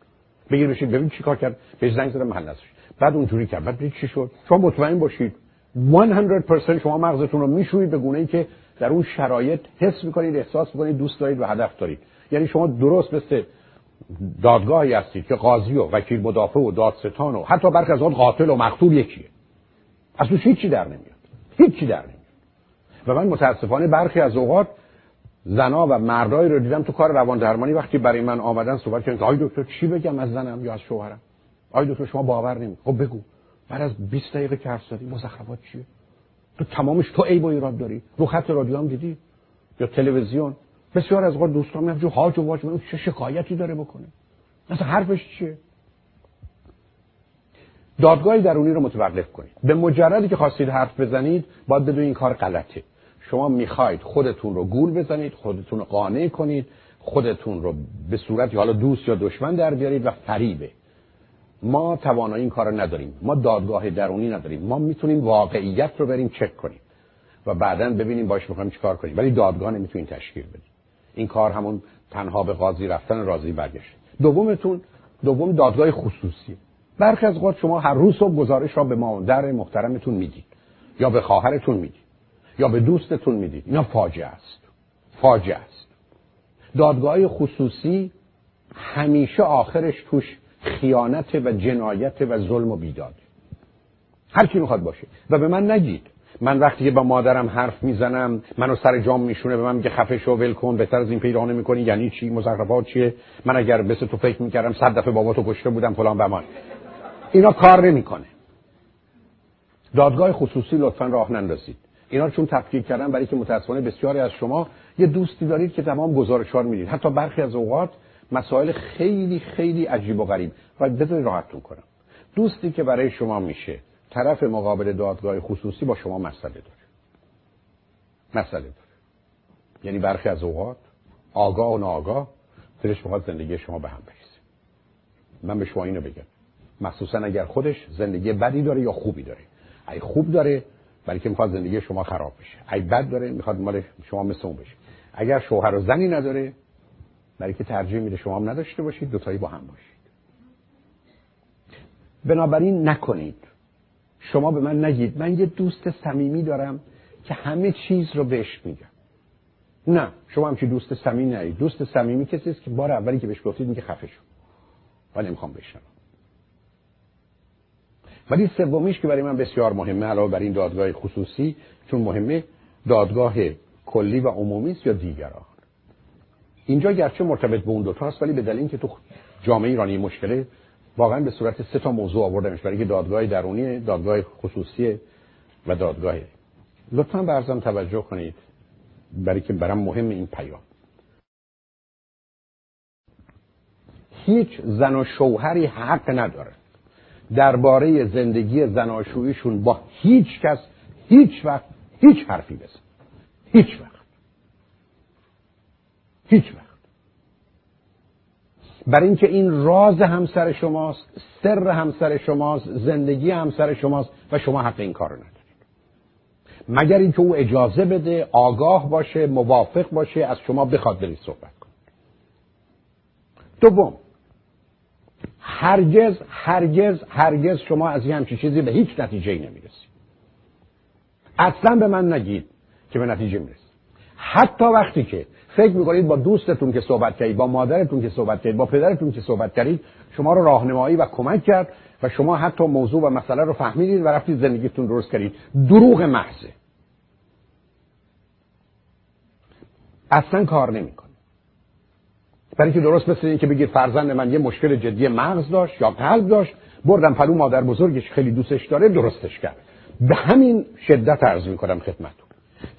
بگیر بشید ببین چیکار کرد. بهش زنگ زدم محل نذاشت. بعد اونجوری کرد. بعد چی شد. شما مطمئن باشید. 100% شما مغزتون رو میشویید به گونه ای که در اون شرایط حس می‌کنید احساس می‌کنید دوست دارید و هدف دارید. یعنی شما درست مثل دادگاهی هستید که قاضی و وکیل مدافع و دادستان و حتی برخی از آن قاتل و مقتول یکیه. از هیچی در نمیاد. هیچی در نمیاد. و من متاسفانه برخی از اوقات زنا و مردایی رو دیدم تو کار روان درمانی وقتی برای من آمدن صحبت کردن آی دکتر چی بگم از زنم یا از شوهرم؟ آی دکتر شما باور نمی خب بگو. بعد از 20 دقیقه که حرف زدی مزخرفات چیه؟ تو تمامش تو عیب و ایراد داری. رو خط رادیو هم دیدی؟ یا تلویزیون؟ بسیار از اوقات دوستان میگن جو هاج و واج اون چه شکایتی داره بکنه؟ مثلا حرفش چیه؟ دادگاه درونی رو متوقف کنید. به مجردی که خواستید حرف بزنید باید بدون این کار غلطه. شما می‌خواید خودتون رو گول بزنید خودتون رو قانع کنید خودتون رو به صورت حالا دوست یا دشمن در بیارید و فریبه. ما توانایی این کار نداریم. ما دادگاه درونی نداریم. ما می‌تونیم واقعیت رو بریم چک کنیم و بعدا ببینیم باش می‌خوایم چیکار کنیم. ولی دادگاه نمی‌تونیم تشکیل بدیم. این کار همون تنها به قاضی رفتن راضی برگشت. دومتون دوم دادگاه خصوصی. برخی از اوقات شما هر روز صبح گزارش را به مادر محترمتون می‌دید یا به خواهرتون می‌دید یا به دوستتون می‌دید. اینا فاجعه است. فاجعه است. دادگاه خصوصی همیشه آخرش توش خیانت و جنایت و ظلم و بیداد. هر کی می‌خواد باشه. و به من نگید. من وقتی که با مادرم حرف می‌زنم منو سر جام میشونه به من میگه خفه شو ول کن بهتر از این پیدا نمی‌کنی یعنی چی؟ مزخرفات چیه؟ من اگر مثل تو فکر می‌کردم صد دفعه باباتو کشته بودم فلان بمان اینا کار نمی‌کنه. دادگاه خصوصی لطفا راه نندازید. اینا چون تفکیک کردن برای که متاسفانه بسیاری از شما یه دوستی دارید که تمام گزارشوار می‌دید. حتی برخی از اوقات مسائل خیلی خیلی عجیب و غریب. و بذارید راحتتون کنم. دوستی که برای شما میشه. طرف مقابل دادگاه خصوصی با شما مسئله داره. مسئله داره. یعنی برخی از اوقات آگاه و ناآگاه دلش می‌خواد زندگی شما به هم بریزه من به شما اینو بگم. مخصوصا اگر خودش زندگی بدی داره یا خوبی داره. ای خوب داره برای که می‌خواد زندگی شما خراب بشه. ای بد داره می‌خواد مال شما مثل اون بشه. اگر شوهر و زنی نداره برای که ترجیح میده شما هم نداشته باشید دوتایی با هم باشید. بنابراین نکنید شما به من نگید. من یه دوست صمیمی دارم که همه چیز رو بهش میگم. نه شما همچی دوست صمیمی نرید دوست صمیمی کسی است که بار اولی که بهش گفتید میگه خفه شو. و نمی‌خوام بشنوم. ولی سومیش که برای من بسیار مهمه علاوه بر این دادگاه خصوصی چون مهمه دادگاه کلی و عمومی است یا دیگران؟ اینجا گرچه مرتبط به اون دو تاست ولی به دلیل اینکه تو جامعه ایرانی مشکله واقعا به صورت سه تا موضوع آوردمش. برای که دادگاه درونی دادگاه خصوصی و دادگاه لطفا برزم توجه کنید. برای که برام مهم این پیام. هیچ زن و شوهری حق نداره. درباره زندگی زناشوییشون با هیچ کس هیچ وقت هیچ حرفی بزن. هیچ وقت. هیچ وقت. برای اینکه این راز همسر شماست سر همسر شماست زندگی همسر شماست و شما حق این کار ندارید. مگر اینکه او اجازه بده آگاه باشه موافق باشه از شما بخواد برید صحبت کنید دوم هرگز هرگز هرگز شما از این همچین چیزی به هیچ نتیجه ای نمی‌رسید. اصلا به من نگید که به نتیجه می‌رسید. حتی وقتی که فکر می‌کنید با دوستتون که صحبت کردید با مادرتون که صحبت کردید با پدرتون که صحبت کردید شما رو راهنمایی و کمک کرد و شما حتی موضوع و مسئله رو فهمیدید و رفتید زندگیتون درست کردید. دروغ محضه. اصلا کار نمی‌کنه. برای که درست مثل این که بگید فرزند من یه مشکل جدی مغز داشت یا قلب داشت بردم پلو مادر بزرگش خیلی دوستش داره درستش کرد. به همین شدت عرض می‌کنم خدمتتون.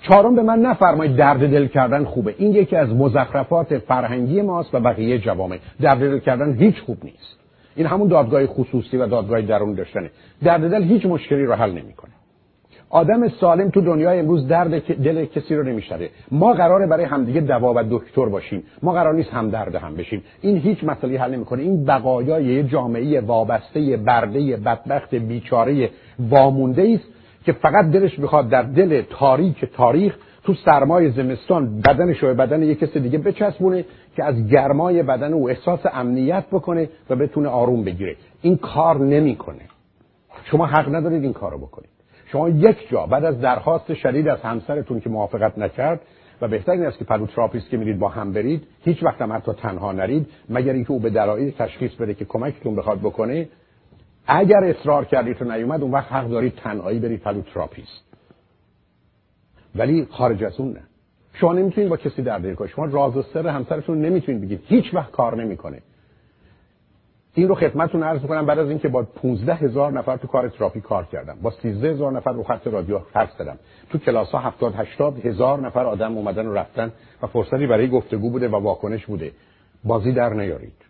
چهارم به من نفرمایید درد دل کردن خوبه. این یکی از مزخرفات فرهنگی ماست و بقیه جوامع. درد دل کردن هیچ خوب نیست. این همون دادگاه خصوصی و دادگاه درون داشتنه. درد دل هیچ مشکلی رو حل نمی‌کنه. آدم سالم تو دنیای امروز درد دل کسی رو نمیشنوه. ما قراره برای همدیگه دوا و دکتر باشیم. ما قرار نیست هم درد هم بشیم. این هیچ مسئله حل نمی‌کنه. این بقایای جامعه وابسته برده بدبخت بیچاره وامونده است که فقط دلش می‌خواد در دل تاریک تاریخ تو سرمای زمستان بدنش به بدن یک کس دیگه بچسبونه که از گرمای بدن او احساس امنیت بکنه و بتونه آروم بگیره. این کار نمی‌کنه. شما حق ندارید این کارو بکنید. شما یک جا بعد از درخواست شدید از همسرتون که موافقت نکرد و بهتر این است که پلو therapist که میرید با هم برید هیچ وقت هم حتی تنها نرید مگر اینکه او به دلایل تشخیص بده که کمکتون بخواد بکنه اگر اصرار کردید تو نیومد اون وقت حق دارید تنهایی برید پلو therapist ولی خارج از اون نه. شما نمی‌تونید با کسی در دل شما راز و سر همسرتون نمی‌تونید بگید. هیچ وقت کار نمی‌کنه. این رو خدمتتون عرض کنم بعد از اینکه با 15 هزار نفر تو کار تراپی کار کردم. با 13 هزار نفر رو خط رادیو حرف زدم. تو کلاس ها 70 80 هزار نفر آدم اومدن و رفتن و فرصتی برای گفتگو بوده و واکنش بوده. بازی در نیارید.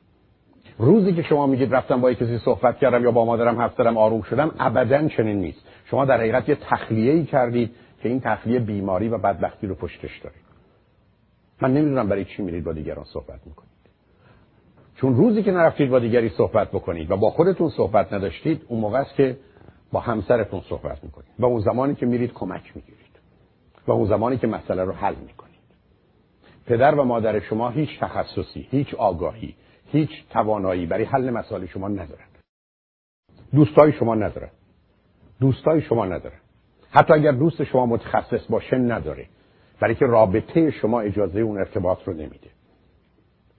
روزی که شما میگید رفتم با کسی صحبت کردم یا با مادرم حرف زدم آروم شدم ابدا چنین نیست. شما در حقیقت یه تخلیه ای کردید که این تخلیه بیماری و بدبختی رو پشتش داره من نمی‌دونم برای چی میرید با دیگران صحبت می‌کنید. چون روزی که نرفتید با دیگری صحبت بکنید و با خودتون صحبت نداشتید اون موقع است که با همسرتون صحبت می‌کنید و اون زمانی که میرید کمک می‌گیرید و اون زمانی که مسئله رو حل می‌کنید. پدر و مادر شما هیچ تخصصی هیچ آگاهی هیچ توانایی برای حل مسائل شما ندارن. دوستای شما ندارن. دوستای شما ندارن. حتی اگر دوست شما متخصص باشه نداره. برای که رابطه شما اجازه اون ارتباط رو نمیده.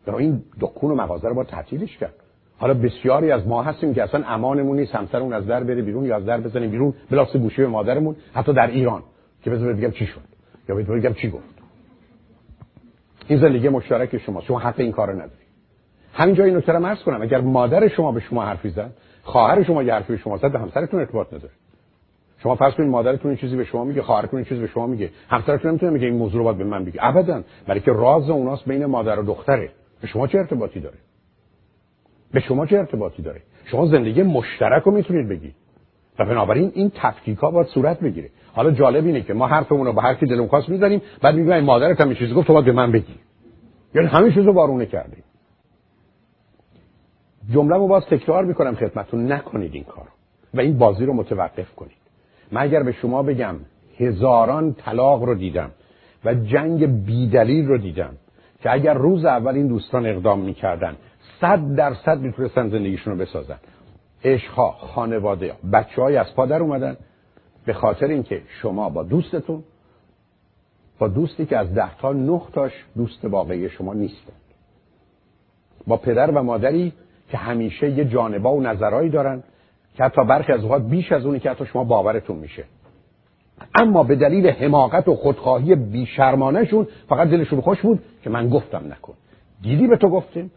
برای این دکون و مغازه رو با تعطیلش کرد. حالا بسیاری از ما هستیم که اصلا امانمون نیست همسرمون از در بره بیرون یا از در بزنیم بیرون بلاس گوشه مادرمون حتی در ایران. که بذار بگم چی شد. یا بگم چی گفت. این زندگی مشترک شما. شما حق این کارو نداری همینجا این نکته رو عرض کنم اگر مادر شما به شما حرفی زد خواهر شما یه حرفی به شما زد به همسرتون ارتباط نداره شما فرض کنید مادرتون این چیزی به شما میگه خواهرتون این چیزی به شما میگه همسرتون نمی‌تونه میگه این موضوع رو باید به من بگه. ابدا برای که راز اوناست بین مادر و دختره. به شما چه ارتباطی داره؟ به شما چه ارتباطی داره؟ شما زندگی مشترک رو می‌تونید بگید و بنابراین این تفکیک ها باید صورت بگیره. حالا جالب اینه که ما حرفمون رو با هر کی دلمون خواست می‌زنیم بعد میگیم مادرت هم چیزی گفت تو باید به من بگی. یعنی همین چیزو وارونه کردیم. جمله رو باز تکرار می‌کنم خدمتتون. نکنید این کار و این بازی رو متوقف کنید. من اگر به شما بگم هزاران طلاق رو دیدم و جنگ بیدلیل رو دیدم که اگر روز اول این دوستان اقدام می‌کردن صد درصد می‌تونستن زندگیشون رو بسازن. عشقها خانواده بچه های از پادر اومدن. به خاطر اینکه شما با دوستتون با دوستی که از ده تا نه تاش دوست واقعی شما نیستن. با پدر و مادری که همیشه یه جانبا و نظرهایی دارن که حتی برخی از اوقات بیش از اونی که حتی شما باورتون میشه. اما به دلیل حماقت و خودخواهی بیشرمانهشون فقط دلشون خوش بود که من گفتم نکن. دیدی به تو گفتیم؟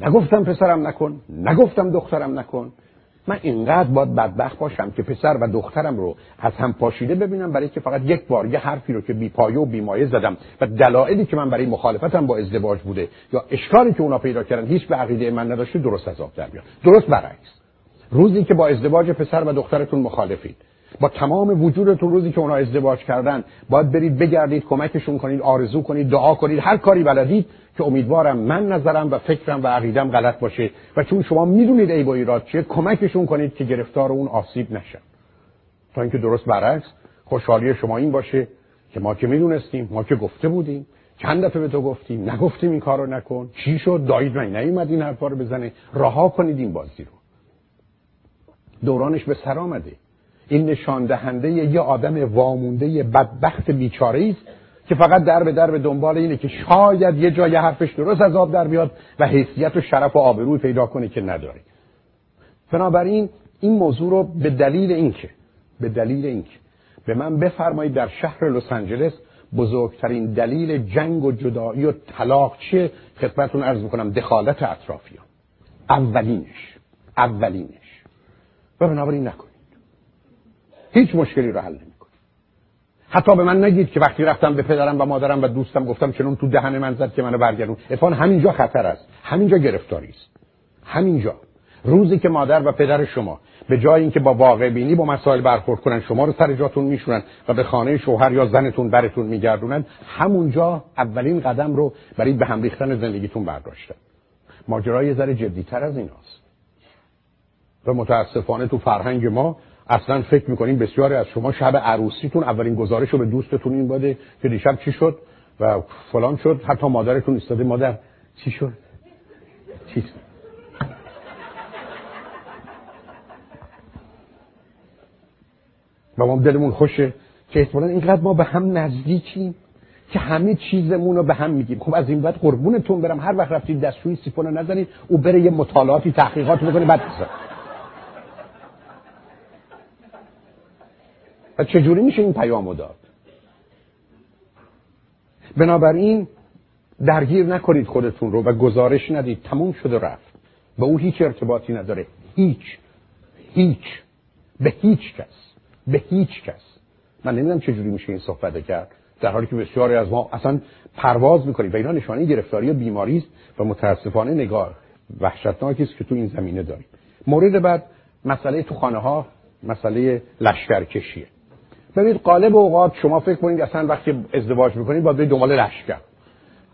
نگفتم پسرم نکن نگفتم دخترم نکن. من اینقدر باید بدبخت باشم که پسر و دخترم رو از هم پاشیده ببینم برای که فقط یک بار یه حرفی رو که بی پایه و بی مایه زدم و دلایلی که من برای مخالفتم با ازدواج بوده یا اشکالی که اونا پیدا کردن هیچ به عقیده من نداشته درست از آب در بیاد. درست برعکس. روزی که با ازدواج پسر و دخترتون مخالفید با تمام وجودتون روزی که اونا ازدواج کردن باید برید بگردید کمکشون کنید آرزو کنید دعا کنید هر کاری بلدید که امیدوارم من نظرم و فکرم و عقیدم غلط باشه. و چون شما می‌دونید ای با ایراد چیه کمکشون کنید که گرفتار اون آسیب نشن. تا اینکه درست برعکس خوشحالی شما این باشه که ما که می‌دونستیم ما که گفته بودیم. چند دفعه به تو گفتیم نگفتیم این کارو نکن. چی شد؟ دایید من نیومد این حرفا رو بزنه. رها کنید این بازی رو. دورانش به سر آمده. این نشان دهنده یه آدم وامونده بدبخت بیچاره است که فقط در به در به دنبال اینه که شاید یه جای حرفش درست از آب در بیاد و حیثیت و شرف و آبروی پیدا کنه که نداره. بنابراین این موضوع رو به دلیل اینکه به دلیل اینکه به من بفرمایید در شهر لس آنجلس بزرگترین دلیل جنگ و جدایی و طلاق چیه؟ خدمتتون عرض می‌کنم دخالت اطرافیان. اولینش. اولینش. و بنابراین نکن هیچ مشکلی رو حل نمی‌کنه. حتی به من نگید که وقتی رفتم به پدرم و مادرم و دوستم گفتم چنون تو دهن من زد که منو برگردون. افان همینجا خطر است. همینجا گرفتاری است. همینجا. روزی که مادر و پدر شما به جای اینکه با واقع بینی با مسائل برخورد کنن شما رو سر جاتون میشونن و به خانه شوهر یا زنتون برتون میگردونن همونجا اولین قدم رو برای به هم ریختن زندگیتون برداشتن. ماجرای ذره جدیتر از ایناست. و متاسفانه تو فرهنگ ما اصلا فکر می‌کنیم بسیاری از شما شب عروسیتون اولین گزارش رو به دوستتون این باده که دیشب چی شد و فلان شد. حتی مادرتون ایستاده. مادر چی شد؟ چی و ما دلمون خوشه که احتمالا اینقدر ما به هم نزدیکیم که همه چیزمون رو به هم میگیم. خب از این بعد قربونتون برم. هر وقت رفتید دستشویی سیفون رو نزنید او بره یه مطالعاتی تحقیقات بکنه بعد و چجوری میشه این پیامو داد؟ بنابراین درگیر نکنید خودتون رو و گزارش ندید. تموم شده رفت. به او هیچ ارتباطی نداره. هیچ. هیچ. به هیچ کس. به هیچ کس. من نمی‌دونم چجوری میشه این صحبت کرد. در حالی که بسیاری از ما اصلا پرواز می‌کنیم و اینا نشانه گرفتاری و بیماری است و متاسفانه نگاه وحشتناکی است که تو این زمینه داریم. مورد بعد مسئله تو خانه ها مسئله لشکرکشیه. ببینید قالب اوقات شما فکر کنید اصلا وقتی ازدواج می‌کنید باید دنبال لشکر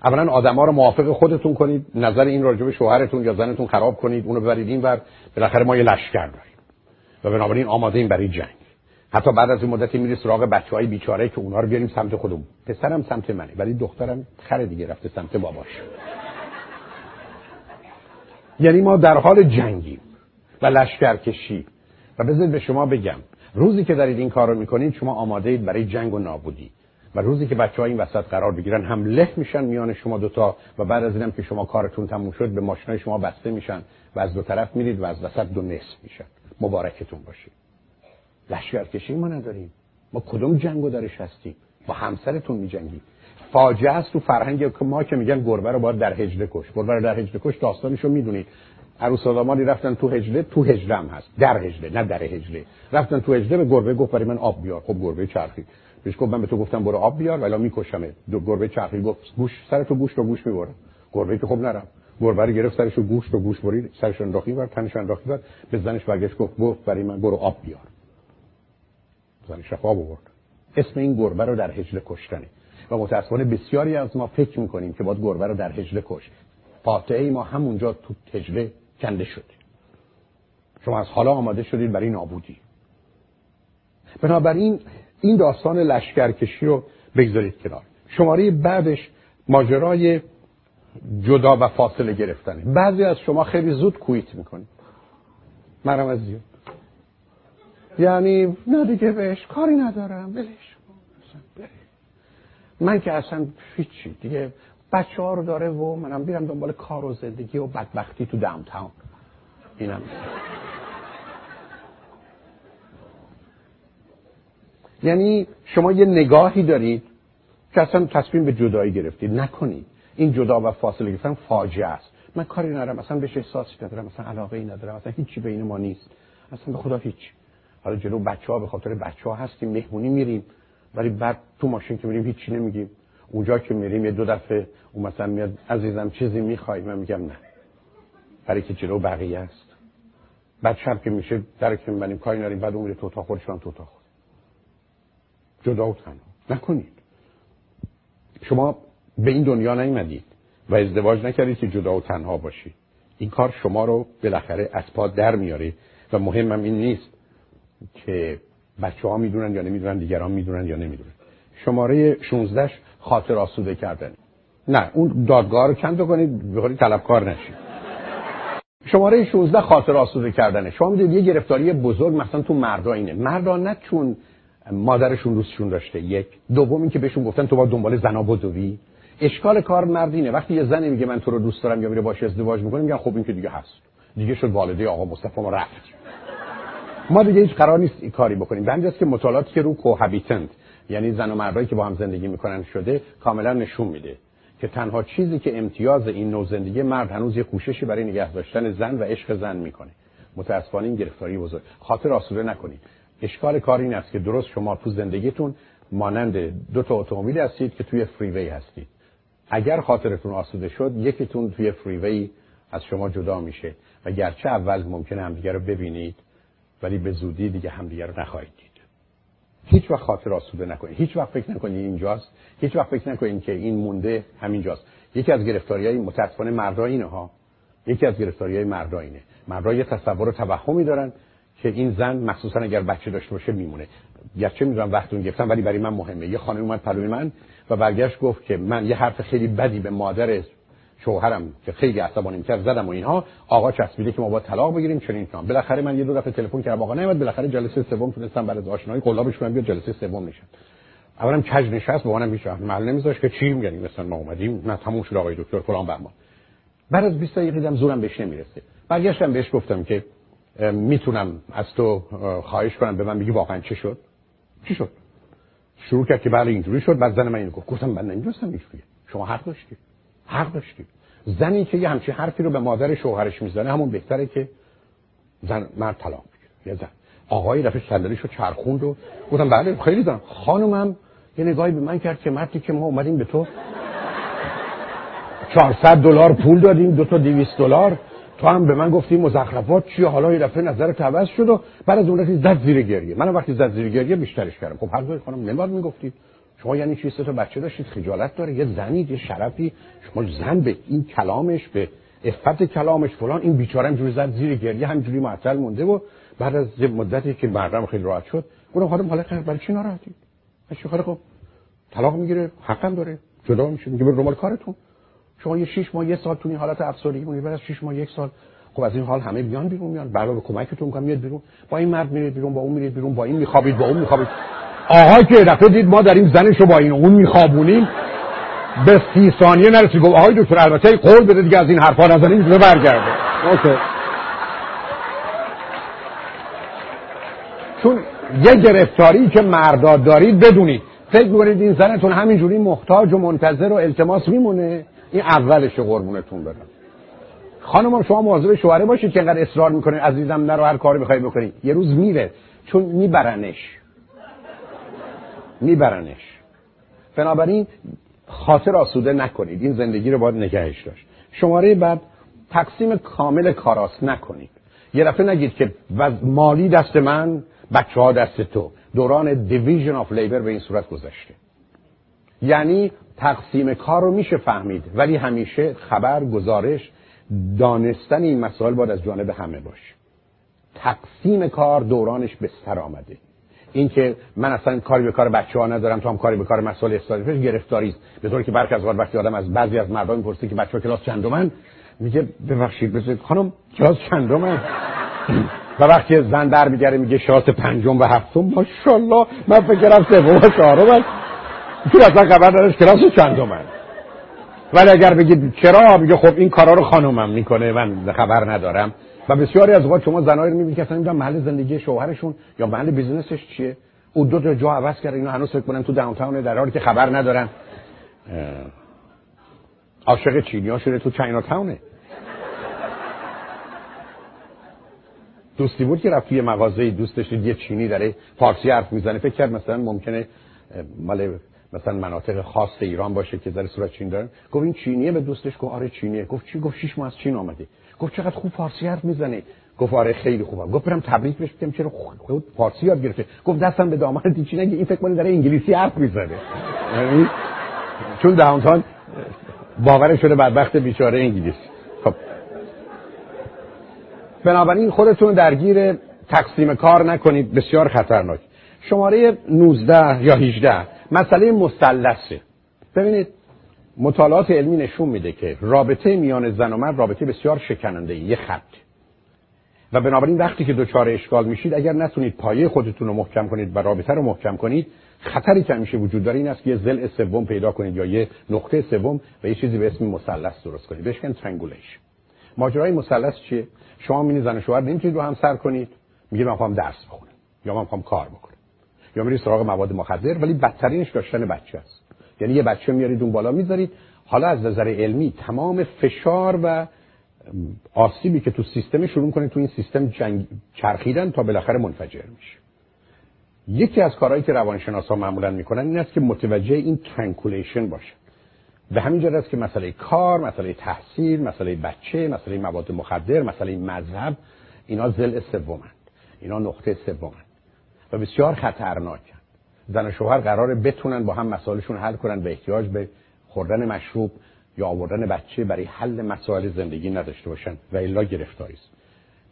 اولا آدما رو موافق خودتون کنید نظر این راجع به شوهرتون یا زنتون خراب کنید اونو ببرید این ور بالاخره ما یه لشکر داریم. و بنابراین آماده این برای جنگ. حتی بعد از این مدتی میری سراغ بچهای بیچاره که اونها رو بیاریم سمت خودمون. پسرم سمت منه ولی دخترم خر دیگه رفته سمت باباش. یعنی ما در حال جنگیم و لشکرکشی و بذارید به شما بگم روزی که دارید این کار رو می‌کنید شما آماده اید برای جنگ و نابودی. و روزی که بچه ها این وسط قرار بگیرن هم له میشن میان شما دوتا و بعد از اینم که شما کارتون تموم شد به ماشینای شما بسته میشن و از دو طرف میرید و از وسط دو نصف میشن. مبارکتون باشید لشکرکشی ما نداریم. ما کدوم جنگ درش هستیم؟ با همسرتون میجنگیم. فاجعه است تو فرهنگ ما که میگن گربه رو باید در هجله کش. گربه رو در هجله کش داستانشو می‌دونید. عروس دامادی رفتن تو هجله تو هجله هم هست. در هجله نه در هجله رفتن تو هجله به گربه گفت برای من آب بیار. خب گربه چرخی. بهش گفت من به تو گفتم برو آب بیار ولی میکشمه دو گربه چرخی. گفت گوش سر تو گوشت و گوش می‌بره گربه که خب نرم گربه رو گرفت سرشو گوشت و گوش برید سرش انداختی بر تنش انداختی بر. به زنش برگشت گفت گفت برای من برو آب بیار. زنش رفت آب آورد اسم این گربه رو در هجله کشتنه. و متاسفانه بسیاری از ما فکر می‌کنیم که باید گربه رو در هجله کش. فاتحه ما همونجا تو هجله کنده شد شما از حالا آماده شدید برای نابودی. بنابراین این داستان لشکرکشی رو بگذارید کنار. شماره بعدش ماجرای جدا و فاصله گرفتنه. بعضی از شما خیلی زود کویت می‌کنید. منم از زیاد. یعنی نه دیگه بهش کاری ندارم بلش من که اصلا هیچی. دیگه بچه ها رو داره و منم بیرم دنبال کار و زندگی و بدبختی تو داونتاون اینم. یعنی شما یه نگاهی دارید که اصلا تصمیم به جدایی گرفتید. نکنید. این جدا و فاصله گرفتن فاجعه است. من کاری ندارم. اصلا بهش احساسی ندارم. اصلا علاقه ای ندارم. اصلا هیچی بین ما نیست. اصلا به خدا هیچ. حالا جلو بچه ها به خاطر بچه ها هستیم. مهمونی میریم. ولی بعد تو ماشین که میریم هیچی نمیگیم. اونجا که میریم یه دو دفعه اون مثلا میاد عزیزم چیزی می‌خوای؟ من میگم نه. برای که جلو بقیه است. بعد شب که میشه در که میبنیم کاری ناریم بعد اون میره تو اتاق خودش تو اتاق. خود جدا و تنها. نکنید. شما به این دنیا نیومدید و ازدواج نکردید که جدا و تنها باشید. این کار شما رو بالاخره از پا در میاره و مهمم این نیست که بچه ها می‌دونن یا نمی‌دونن دیگران می‌دونن یا نمی‌دونن. شماره 16 خاطر آسوده کردن. نه اون دادگاه رو چند کنید به طلبکار نشید شماره 16 خاطر آسوده کردنه. شما می‌دونید یه گرفتاری بزرگ مثلا تو مردا اینه. مردا نه چون مادرشون روزشون داشته یک. دوم این که بهشون گفتن تو با دنبال زنا بدوی اشکال کار مردینه وقتی یه زنی میگه من تو رو دوست دارم یا میره باش ازدواج می‌کنه میگن خب این که دیگه هست. دیگه شد والده آقا مصطفی ما رفت. ما دیگه هیچ قرار نیست این کاری بکنیم. به که مطالعاتی که رو کوهابیتنت یعنی زن و مردایی که با هم زندگی می‌کنن شده کاملا نشون میده که تنها چیزی که امتیاز این نوع زندگی مرد هنوز یه کوششی برای نگه داشتن زن و عشق زن می‌کنه. متاسفانه این گرفتاری بزرگ. خاطر آسوده نکنید. اشکال کار این است که درست شما تو زندگیتون مانند دو تا اتومبیل هستید که توی فریوی هستید. اگر خاطرتون آسوده شد یکیتون توی فریوی از شما جدا میشه. و گرچه اول ممکنه همدیگه رو ببینید ولی به زودی دیگه همدیگه رو نخواهید هیچ وقت خاطر آسوده نکنید هیچ وقت فکر نکنید اینجاست. هیچ وقت فکر نکنید که این مونده همینجاست. یکی از گرفتاری های متاسفانه مردا اینه ها. یکی از گرفتاری های مردا اینه. مردا یه تصور و توهمی دارن که این زن مخصوصا اگر بچه داشته باشه میمونه. گرچه می‌دونم وقتون گفتم ولی برای من مهمه. یه خانم اومد پلوی من و برگشت گفت که من یه حرف خیلی بدی به مادر شوهرم که خیلی عصبانی کرد زدم و اینها. آقا چسبیده که ما با طلاق بگیریم چنین کنم بالاخره من یه دو دفعه تلفن کردم آقا نمیاد بالاخره جلسه سوم تونستم از آشنایی قلابش کنم بیاد جلسه سوم میشن اولم کج نشست با منم هیچ محل نمیذاش که چی میگن مثلا ما اومدیم. نه تموم شد آقای دکتر فلان بهمان بعد از 20 دقیقه دیدم زورم بهش نمی‌رسه. برگشتم بهش گفتم که می‌تونم از تو خواهش کنم به من بگی واقعا چه شد. چی شد؟ شروع کرد که بله اینجوری شد. بعد زن من اینو گفت. گفتم من نمی‌دونستم اینجوریه. شما حق داشتی. حق داشتی. زنی که یه همچین حرفی رو به مادر شوهرش می‌زنه همون بهتره که زن مرد طلاق بگیره یه زن. آقای دفعه صندلیشو چرخوند و گفتم بله خیلی دارم خانومم یه نگاهی به من کرد که مردی که ما اومدیم به تو 400 دلار پول دادیم دو تا 200 دلار. تو هم به من گفتی مزخرفات چیه حالا یه دفعه نظر عوض شد و بعد از اون زد زیر گریه. منم وقتی زد زیر گریه بیشترش کردم. خب هر خانم نمیاد می‌گفتی. شما یعنی چی تو بچه داشتید خجالت داره یه زنید یه شرفی. شما زن به این کلامش به افت کلامش فلان این بیچاره همجوری زد زیر گریه همجوری معطل مونده و بعد از مدتی که مردم خیلی راحت شد گفتم خانم حالا برای چی ناراحتی چی خب؟ طلاق می‌گیره حقم داره جدا میشه میگه برو کارتون. شما یه 6 ماه یه سال تو این حالت افسردگی مونید بعد از 6 ماه یک سال خب از این حال همه بیان بیرون میان. بعد به کمکتون می‌کنم میاد بیرون. با این مرد میرید بیرون با اون میرید بیرون با این میخوابید با اون میخوابید. آها که دفعه دید ما داریم زنشو با این اون میخوابونیم. به سی ثانیه نرسید. گفت آهای دکتر البته قول بده دیگه از این حرفا نزنیم می‌تونه برگرده. اوکی. چون یه گرفتاری که مرداد دارید بدونید. فکر می‌کنید این زنتون همینجوری محتاج و منتظر و التماس میمونه؟ این اولش قربونتون برم. خانم شما مواظب شوهره باشید که انقدر اصرار می‌کنه عزیزم نرو هر کاری بخوای بکنی. یه روز میره. چون میبرنش. میبرنش. بنابراین خاطر آسوده نکنید. این زندگی رو باید نگهش داشت. شماره بعد تقسیم کامل کاراست نکنید. یه دفعه نگید که مالی دست من بچه ها دست تو. دوران دیویژن آف لیبر به این صورت گذشته. یعنی تقسیم کار رو میشه فهمید ولی همیشه خبر گزارش دانستن این مسائل باید از جانب همه باشه. تقسیم کار دورانش بستر آمده. اینکه من اصلا کاری به کار بچه ها ندارم تو هم کاری به کار مسائل استادیفش گرفتاری است. به طوری که برخی از وقتی آدم از بعضی از مردم می‌پرسه که بچه ها کلاس چندمن میگه ببخشید بذارید خانم کلاس چندمن؟ و وقتی زن در میگره میگه شاس پنجم و هفتم ماشاءالله من فکر کردم سوم و چهارم تو اصلا خبر نداشت کلاس چندمن. ولی اگر بگید چرا میگه خب این کارا رو خانومم می‌کنه من خبر ندارم. و بسیاری از اوقات شما زنایی رو می‌بینید که اصلا نمی‌دونن محل زندگی شوهرشون یا محل business ش چیه. او دو تا جا عوض کرده اینا هنوز فکر کنن تو downtown در حالی که خبر ندارن. عاشق چینی ها شده تو چاینا تاونه دوستی بود که رفت یه مغازه دوستش یه چینی داره فارسی حرف می‌زنه. فکر کرد مثلا ممکنه مال مثلا مناطق خاص ایران باشه که در صورت چین دارن. گفت این چینیه؟ به دوستش گفت آره چینیه. گفت چی؟ گفت شش ماه از چین آمده. گفت چقدر خوب فارسی حرف می‌زنه گفت آره خیلی خوبه گفت برم تبریک بهش بگم چرا خود فارسی یاد گرفته. گفت دستم به دامن دیچی نگه این فکر کنه داره انگلیسی حرف می‌زنه. یعنی چون داونتاون باور شده بدبخت بیچاره انگلیسی خب. بنابراین خودتون درگیر تقسیم کار نکنید. بسیار خطرناک. شماره 19 یا 18 مسئله مثلثه. ببینید مطالعات علمی نشون میده که رابطه میان زن و مرد رابطه بسیار شکننده یه خط. و بنابراین وقتی که دچار اشکال میشید اگر نتونید پایه خودتون رو محکم کنید و رابطه رو محکم کنید خطری که همیشه وجود داره این است که یه ضلع سوم پیدا کنید یا یه نقطه سوم و یه چیزی به اسم مثلث درست کنید. بهش triangulation ماجرای مثلث چیه؟ شما می‌بینید زن و شوهر نمی‌تونید رو هم سر کنید میگید من می‌خوام درس بخونم یا من می‌خوام کار بکنم یا میرید سراغ مواد مخدر ولی بدترینش داشتن بچه است. یعنی یه بچه میارید اون بالا می‌ذارید حالا از نظر علمی تمام فشار و آسیبی که تو سیستم شروع کنید تو این سیستم جنگ چرخیدن تا بالاخره منفجر میشه یکی از کارهایی که روانشناسا معمولا می‌کنن این است که متوجه این triangulation باشه به همین جهت است که مسئله کار، مسئله تحصیل، مسئله بچه، مسئله مواد مخدر، مسئله مذهب اینا ضلع سومند. اینا نقطه سومند و بسیار خطرناکن. زن و شوهر قراره بتونن با هم مسائلشون حل کنن به احتیاج به خوردن مشروب یا آوردن بچه برای حل مسائل زندگی نداشته باشن و الا گرفتاری است.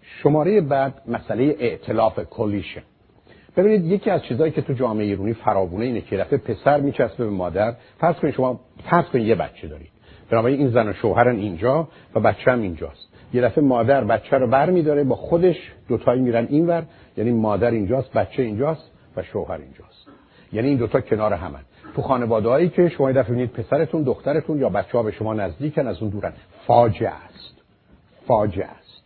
شماره بعد مسئله ائتلاف کلیشن ببینید یکی از چیزهایی که تو جامعه ایرانی فراوونه اینه که رفته پسر میچسبه به مادر فرض کنید شما فرض کنید یه بچه دارید. بنابراین این زن و شوهرن اینجا و بچه هم اینجاست. یه دفعه مادر بچه رو بر میداره با خودش دوتایی میرن اینور یعنی مادر اینجاست بچه اینجاست و شوهر اینجاست. یعنی این دوتا کنار همن. تو خانوادهایی که شما دفعه ببینید پسرتون دخترتون یا بچه ها به شما نزدیکن از اون دورن. فاجعه است. فاجعه است.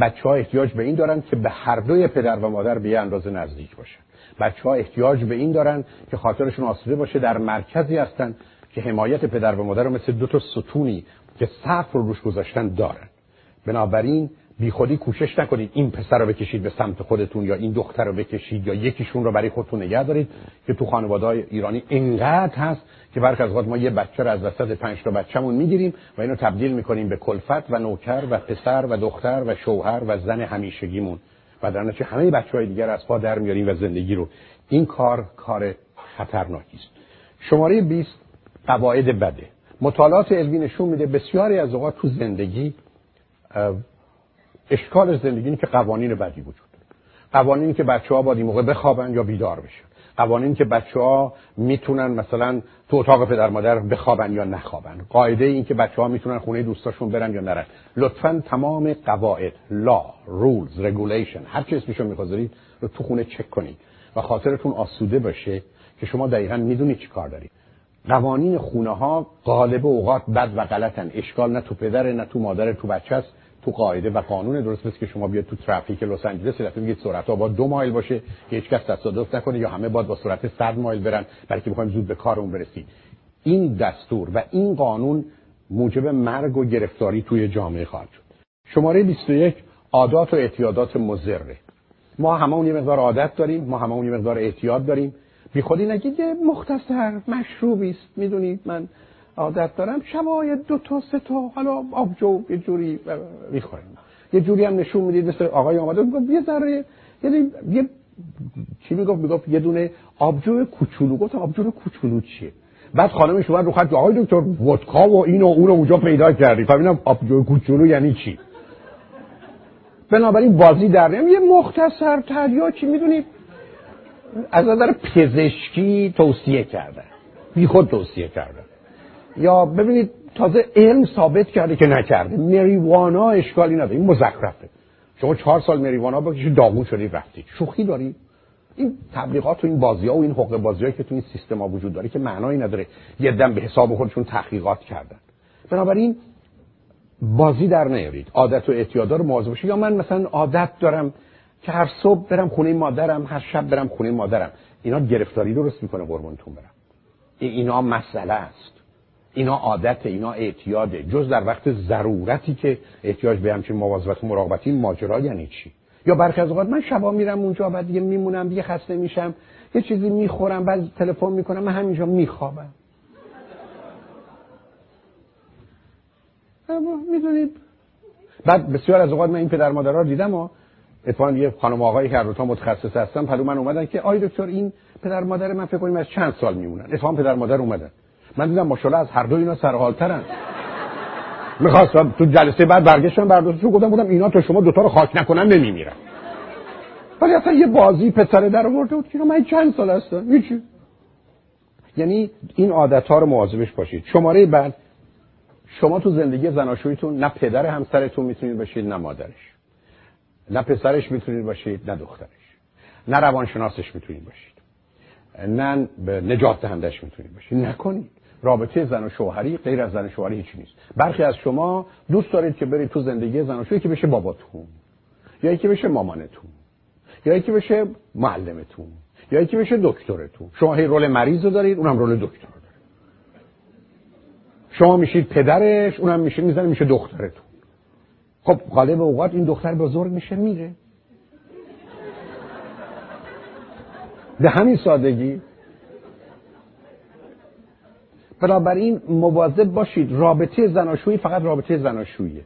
بچه ها احتیاج به این دارن که به هر دوی پدر و مادر به اندازه نزدیک باشن. بچه ها احتیاج به این دارن که خاطرشون آسوده باشه در مرکزی هستن که حمایت پدر و مادر رو مثل دو تا ستونی که سقف رو روش گذاشتن دارن. بنابراین خودی کوشش نکنید این پسر رو بکشید به سمت خودتون یا این دختر رو بکشید یا یکیشون رو برای خودتون نگه دارید که تو خانواده های ایرانی اینقدر هست که برخ از ما یه بچه رو از وسط پنج تا بچه‌مون می‌گیریم و اینو تبدیل می‌کنیم به کلفت و نوکر و پسر و دختر و شوهر و زن همیشگیمون. و در نتیجه همه بچه های دیگر از پا در میاریم و زندگی رو. این کار کار خطرناکی است. شماره 20 قواعد بده. مطالعات علمی نشون میده بسیاری از اوقات تو زندگی اشکال زندگی اینه که قوانین بدی وجود قوانینی که بچه ها باید این موقع بخوابن یا بیدار بشن. قوانین که بچه ها می‌تونن مثلا تو اتاق پدر مادر بخوابن یا نخوابن. قاعده این که بچه ها می‌تونن خونه دوستاشون برن یا نرن. لطفا تمام قواعد law rules regulation هر چی اسمشو می‌خواید رو تو خونه چک کنید. و خاطرتون آسوده باشه که شما دقیقا می‌دونید چی کار دارید. قوانین خونه ها غالب اوقات بد و غلطن. اشکال نه تو پدر نه تو مادر تو بچه است تو قاعده و قانون درست مثل که شما بیاد تو ترافیک لس آنجلس دفعه میگید سرعت ها با دو مایل باشه که هیچ کس تصادف نکنه یا همه باید با سرعت 100 مایل برن برای که بخوایم زود به کارمون برسیم. این دستور و این قانون موجب مرگ و گرفتاری توی جامعه خواهد شد. شماره 21 عادات و اعتیادات مضره. ما هممون یه مقدار عادت داریم ما هممون یه مقدار اعتیاد داریم. بی خودی نگید مختصر مشروبی است. می‌دونید من عادت دارم شبای دو تا سه تا حالا آبجو یه جوری می‌خوریم. یه جوری هم نشون می‌دید مثل آقای آمده می‌گفت یه ذره یعنی یه چی می‌گفت؟ می‌گفت یه دونه آبجو کوچولو. گفتم آبجو کوچولو چیه؟ بعد خانمش اومد رو خط آقای دکتر ودکا و اینو اونو اونجا پیدا کردی. فهمیدم آبجو کوچولو یعنی چی؟ بنابراین بازی در یه مختصر تریا چی می‌دونید از نظر پزشکی توصیه کردن. بی خود توصیه کردن. یا ببینید تازه علم ثابت کرده که نکرده. مریوانا اشکالی نداره. این مزخرفه. شما چهار سال مریوانا بکشید داغون شدی رفتید شوخی داری؟ این تبلیغات و این بازی ها و این حقوق بازی که تو این سیستم ها وجود داره که معنایی نداره. یه دم به حساب خودشون تحقیقات کردن. بنابراین بازی در نیارید. عادت و اعتیادا رو مواظب باشید. یا من مثلا عادت دارم که هر صبح برم خونه مادرم هر شب برم خونه مادرم. اینا گرفتاری درست می‌کنه قربونتون برم. اینا مسئله است. اینا عادت اینا اعتیاده. جز در وقت ضرورتی که احتیاج به همچین مواظبت و مراقبتی ماجرا یعنی چی؟ یا برخی از اوقات من شبا میرم اونجا بعد دیگه میمونم دیگه خسته میشم یه چیزی می‌خورم بعد تلفن می‌کنم من همینجا میخوابم. می‌دونید بعد بسیار از اوقات من این پدر مادرها دیدم و اتفاقا یه خانم آقایی که هر متخصص هستن پلو من اومدن که آی دکتر این پدر مادر من فکر کنیم از چند سال میمونن. اتفاقا پدر مادر اومدن. من دیدم ماشاءالله از هر دو اینا سرحالترن. می‌خواستم تو جلسه بعد برگشتم برداشتم گفتم بودم اینا تو شما دوتا رو خاک نکنن نمیمیرن. ولی اصلا یه بازی پسر در آورده بود که من چند سال هستم هیچی. یعنی این عادت ها رو مواظبش باشید. شماره بعد شما تو زندگی زناشویتون نه پدر همسرتون می‌تونید باشید نه مادرش. نه پسرش می‌تونید باشید نه دخترش. نه روانشناسش می‌تونید باشید. نه نجات دهندش می‌تونید باشید. نکنید. رابطه زن و شوهری غیر از زن و شوهری هیچ نیست. برخی از شما دوست دارید که برید تو زندگی زن و شوهری که بشه باباتون یا یکی بشه مامانتون یا یکی بشه معلمتون یا یکی بشه دکترتون. شما هی رول مریض رو دارید اونم رول دکتر داره شما میشید پدرش اونم میشه می‌زنه میشه دخترتون. خب غالب اوقات این دختر بزرگ میشه میره. به همین سادگی بنابراین مواظب باشید رابطه زناشویی فقط رابطه زناشوییه.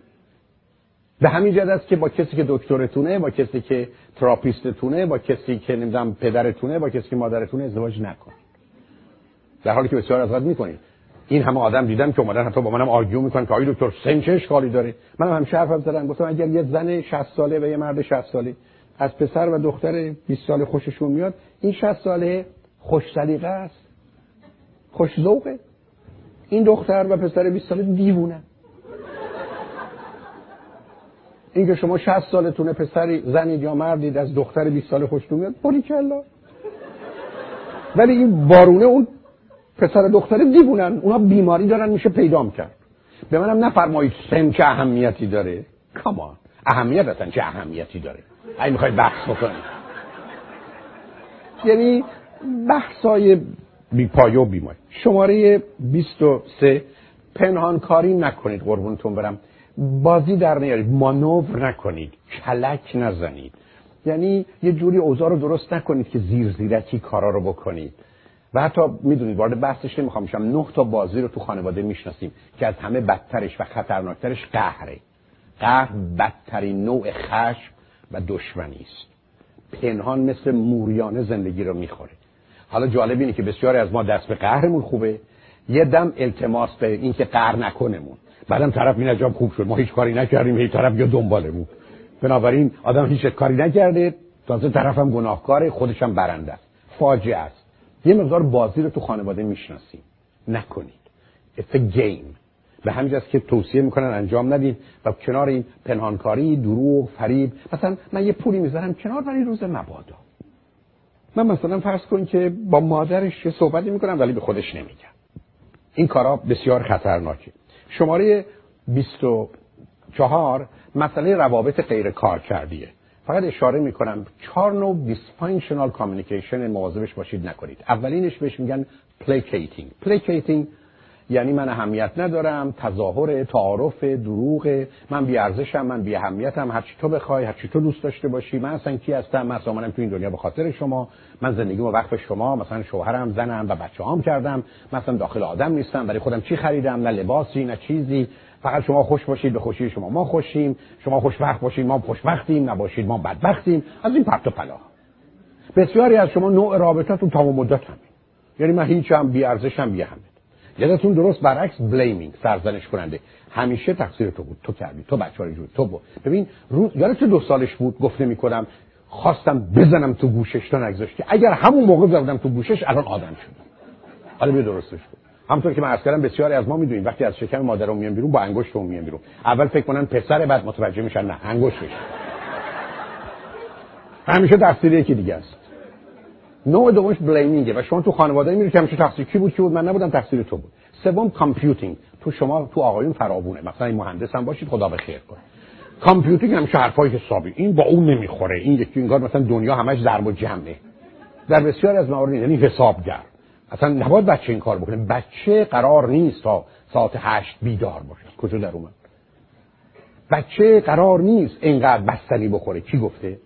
به همین جد است که با کسی که دکترتونه با کسی که تراپیستتونه با کسی که نمی‌دونم پدرتونه با کسی که مادرتونه ازدواج نکنید در حالی که بسیار از می‌کنید. این همه آدم دیدم که اومدن حتی با منم آرگیو می‌کنن که آقای دکتر سن چه اشکالی داره؟ منم هم همیشه حرفم زدم. گفتم اگر یه زن 60 ساله و یه مرد 60 ساله از پسر و دختر 20 ساله خوششون میاد این 60 ساله خوش سلیقه است. خوش ذوقه. این دختر و پسر 20 ساله دیوونه. این که شما 60 سالتونه پسری زنید یا مردید از دختر 20 ساله خوشتون میاد باری کلا ولی این بارونه اون پسر دختر دیوونن اونا بیماری دارن میشه پیدام کرد. به منم نفرمایید سن چه اهمیتی داره. کامان اهمیت اصلا چه اهمیتی داره؟ اگه می‌خواید بحث بکنید. یعنی بحثای بی پایه و بیماری. شماره 23 پنهانکاری نکنید قربونتون برم. بازی در نیارید مانور نکنید کلک نزنید. یعنی یه جوری اوضاع رو درست نکنید که زیر زیرکی کارا رو بکنید. و حتی می‌دونید وارد بحثش نمی‌خوام میشم نه تا بازی رو تو خانواده می‌شناسیم که از همه بدترش و خطرناکترش قهره. قهر بدترین نوع خشم و دشمنی است. پنهان مثل موریانه زندگی رو می‌خوره. حالا جالب اینه که بسیاری از ما دست به قهرمون خوبه. یه دم التماس به اینکه قهر نکنمون. بعدم طرف این عجب خوب شد. ما هیچ کاری نکردیم. هیچ طرف یا دنبالمون. بنابراین آدم هیچ کاری نکرده. تازه طرفم گناهکاره خودشم برنده است. فاجعه است. یه مقدار بازی رو تو خانواده می‌شناسیم. نکنید. It's a game. به همین که توصیه می‌کنن انجام ندید و کنار این پنهانکاری دروغ فریب. مثلا من یه پولی می‌ذارم کنار برای روز مبادا. من مثلا فرض کن که با مادرش یه صحبتی می‌کنم ولی به خودش نمیگم. این کارا بسیار خطرناکه. شماره 24 مسئله روابط غیر کارکردیه فقط اشاره می‌کنم چهار نوع dysfunctional communication مواظبش باشید نکنید. اولینش بهش میگن placating placating یعنی من اهمیت ندارم تظاهر تعارف دروغ من بی ارزشم من بی اهمیتم هر چی تو بخوای هر چی تو دوست داشته باشی من اصلا کی هستم؟ من اصلا تو این دنیا به خاطر شما. من زندگیمو وقف شما مثلا شوهرم زنم و بچه‌هام کردم. مثلا داخل آدم نیستم برای خودم چی خریدم؟ نه لباسی نه چیزی. فقط شما خوش باشید به خوشی شما ما خوشیم. شما خوشبخت باشید ما خوشبختیم. نباشید ما بدبختیم. از این پرت و پلا. بسیاری از شما نوع رابطتون تمام مدت همین. یعنی من هیچم بی ارزشم بی یادتون درست برعکس بلیمینگ سرزنش کننده. همیشه تقصیر تو بود. تو کردی. تو بچه‌ها جور تو بود ببین رو یادت دو سالش بود؟ گفته می‌کنم خواستم بزنم تو گوشش تا نگذاشت که اگر همون موقع زدم تو گوشش الان آدم شد حالا بیا درستش کن. همونطور که من عرض کردم بسیاری از ما می‌دونیم وقتی از شکم مادرم میان بیرون با انگشتم میان بیرون. اول فکر کنن پسر بعد متوجه میشن نه انگشتش. همیشه تقصیر یکی دیگه است. نوع دومش blaming ه و شما تو خانواده میری که همیشه تقصیر کی بود کی بود؟ من نبودم تقصیر تو بود. سوم computing. تو شما تو آقایون فراوونه. مثلا این مهندس هم باشید خدا به خیر کنه. computing همیشه حرفای حسابی. این با اون نمی‌خوره. این یکی انگار مثلا دنیا همش ضرب و جمعه. در بسیار از موارد یعنی حسابگر. اصلا نباید بچه این کار بکنه. بچه قرار نیست تا ساعت هشت بیدار باشه. کجا در اومد؟ بچه قرار نیست اینقدر بستنی بخوره. کی گفته؟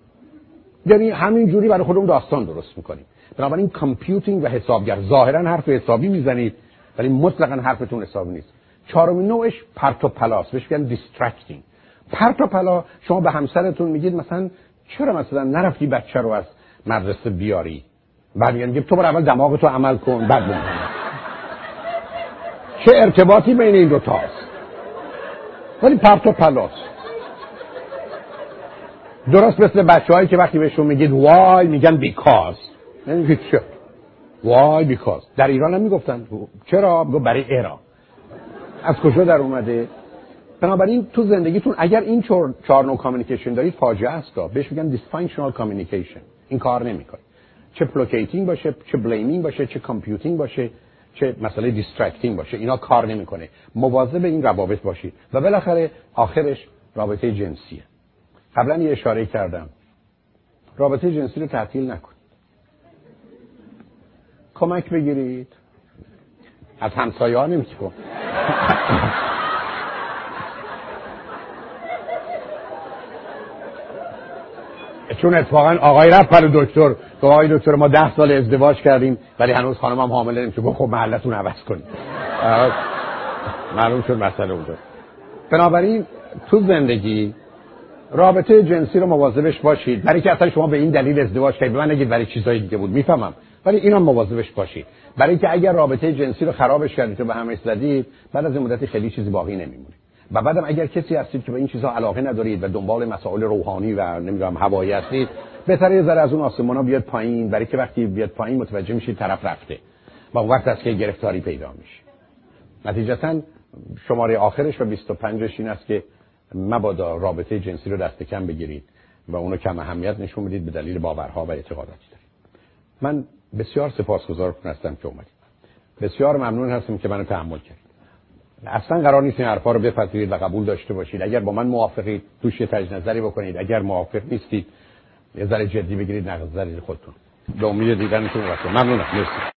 یعنی همین جوری برای خودمون داستان درست می‌کنیم. بنابراین computing و حسابگر ظاهرا حرف حسابی می‌زنید ولی مطلقا حرفتون حسابی نیست. چهارمین نوعش پرت و پلاس بهش میگن distracting پرت و پلا شما به همسرتون میگید مثلا چرا مثلا نرفتی بچه رو از مدرسه بیاری؟ بعد میگن تو برای اول دماغ تو عمل کن بعد. چه ارتباطی بین این دو تاست ولی پرت و پلاس درست مثل بچه هایی که وقتی بهشون میگید وای میگن بیکاز. نمیگید چه؟ وای بیکاز. در ایران هم می‌گفتن. چرا؟ برای ایران از کجا در اومده؟ بنابراین تو زندگیتون اگر این چهار نوع communication دارید فاجعه است بهش میگن dysfunctional communication این کار نمی‌کنه. چه placating باشه چه blaming باشه چه computing باشه چه مسئله distracting باشه. اینا کار نمی‌کنه. مواظب این روابط باشید. و بالاخره آخرش رابطه جنسیه. قبلا یه اشاره کردم. رابطه جنسی رو تعطیل نکنید کمک بگیرید. از همسایه ها نمیتون چون اتفاقا آقای رفت پر دکتر. که آقای دکتر ما ده سال ازدواج کردیم ولی هنوز خانم هم حامله نمیشه. گفت خب محلتون عوض کنید. معلوم شد مسئله اونجا. بنابراین تو زندگی رابطه جنسی رو مواظبش باشید. برای که اصلا شما به این دلیل ازدواج کردید. من نگید برای چیزای دیگه بود. می‌فهمم. ولی اینم مواظبش باشید. برای که اگر رابطه جنسی رو خرابش کردید و به همش زدید بعد از این مدتی خیلی چیزی باقی نمیمونه. و بعدم اگر کسی هستید که به این چیزها علاقه ندارید و دنبال مسائل روحانی و نمی‌دونم هوایی هستید بهتره یه ذره از اون آسمونا بیاد پایین. برای که وقتی بیاد پایین متوجه میشید طرف رفته و اون وقت است که گرفتاری پیدا میشه. نتیجتا شماره آخرش و 25 این است که مبادا رابطه جنسی رو دست کم بگیرید و اونو کم اهمیت نشون بدید به دلیل باورها و اعتقاداتی دارید. من بسیار سپاسگزارتون هستم که اومدید. بسیار ممنون هستم که منو تحمل کردید اصلا قرار نیست این حرفا رو بپذیرید و قبول داشته باشید. اگر با من موافقید توش یه نظری بکنید. اگر موافق نیستید یه ذره جدی بگیرید نظر خودتون به امید دیدنتون ممنونم. مرسی.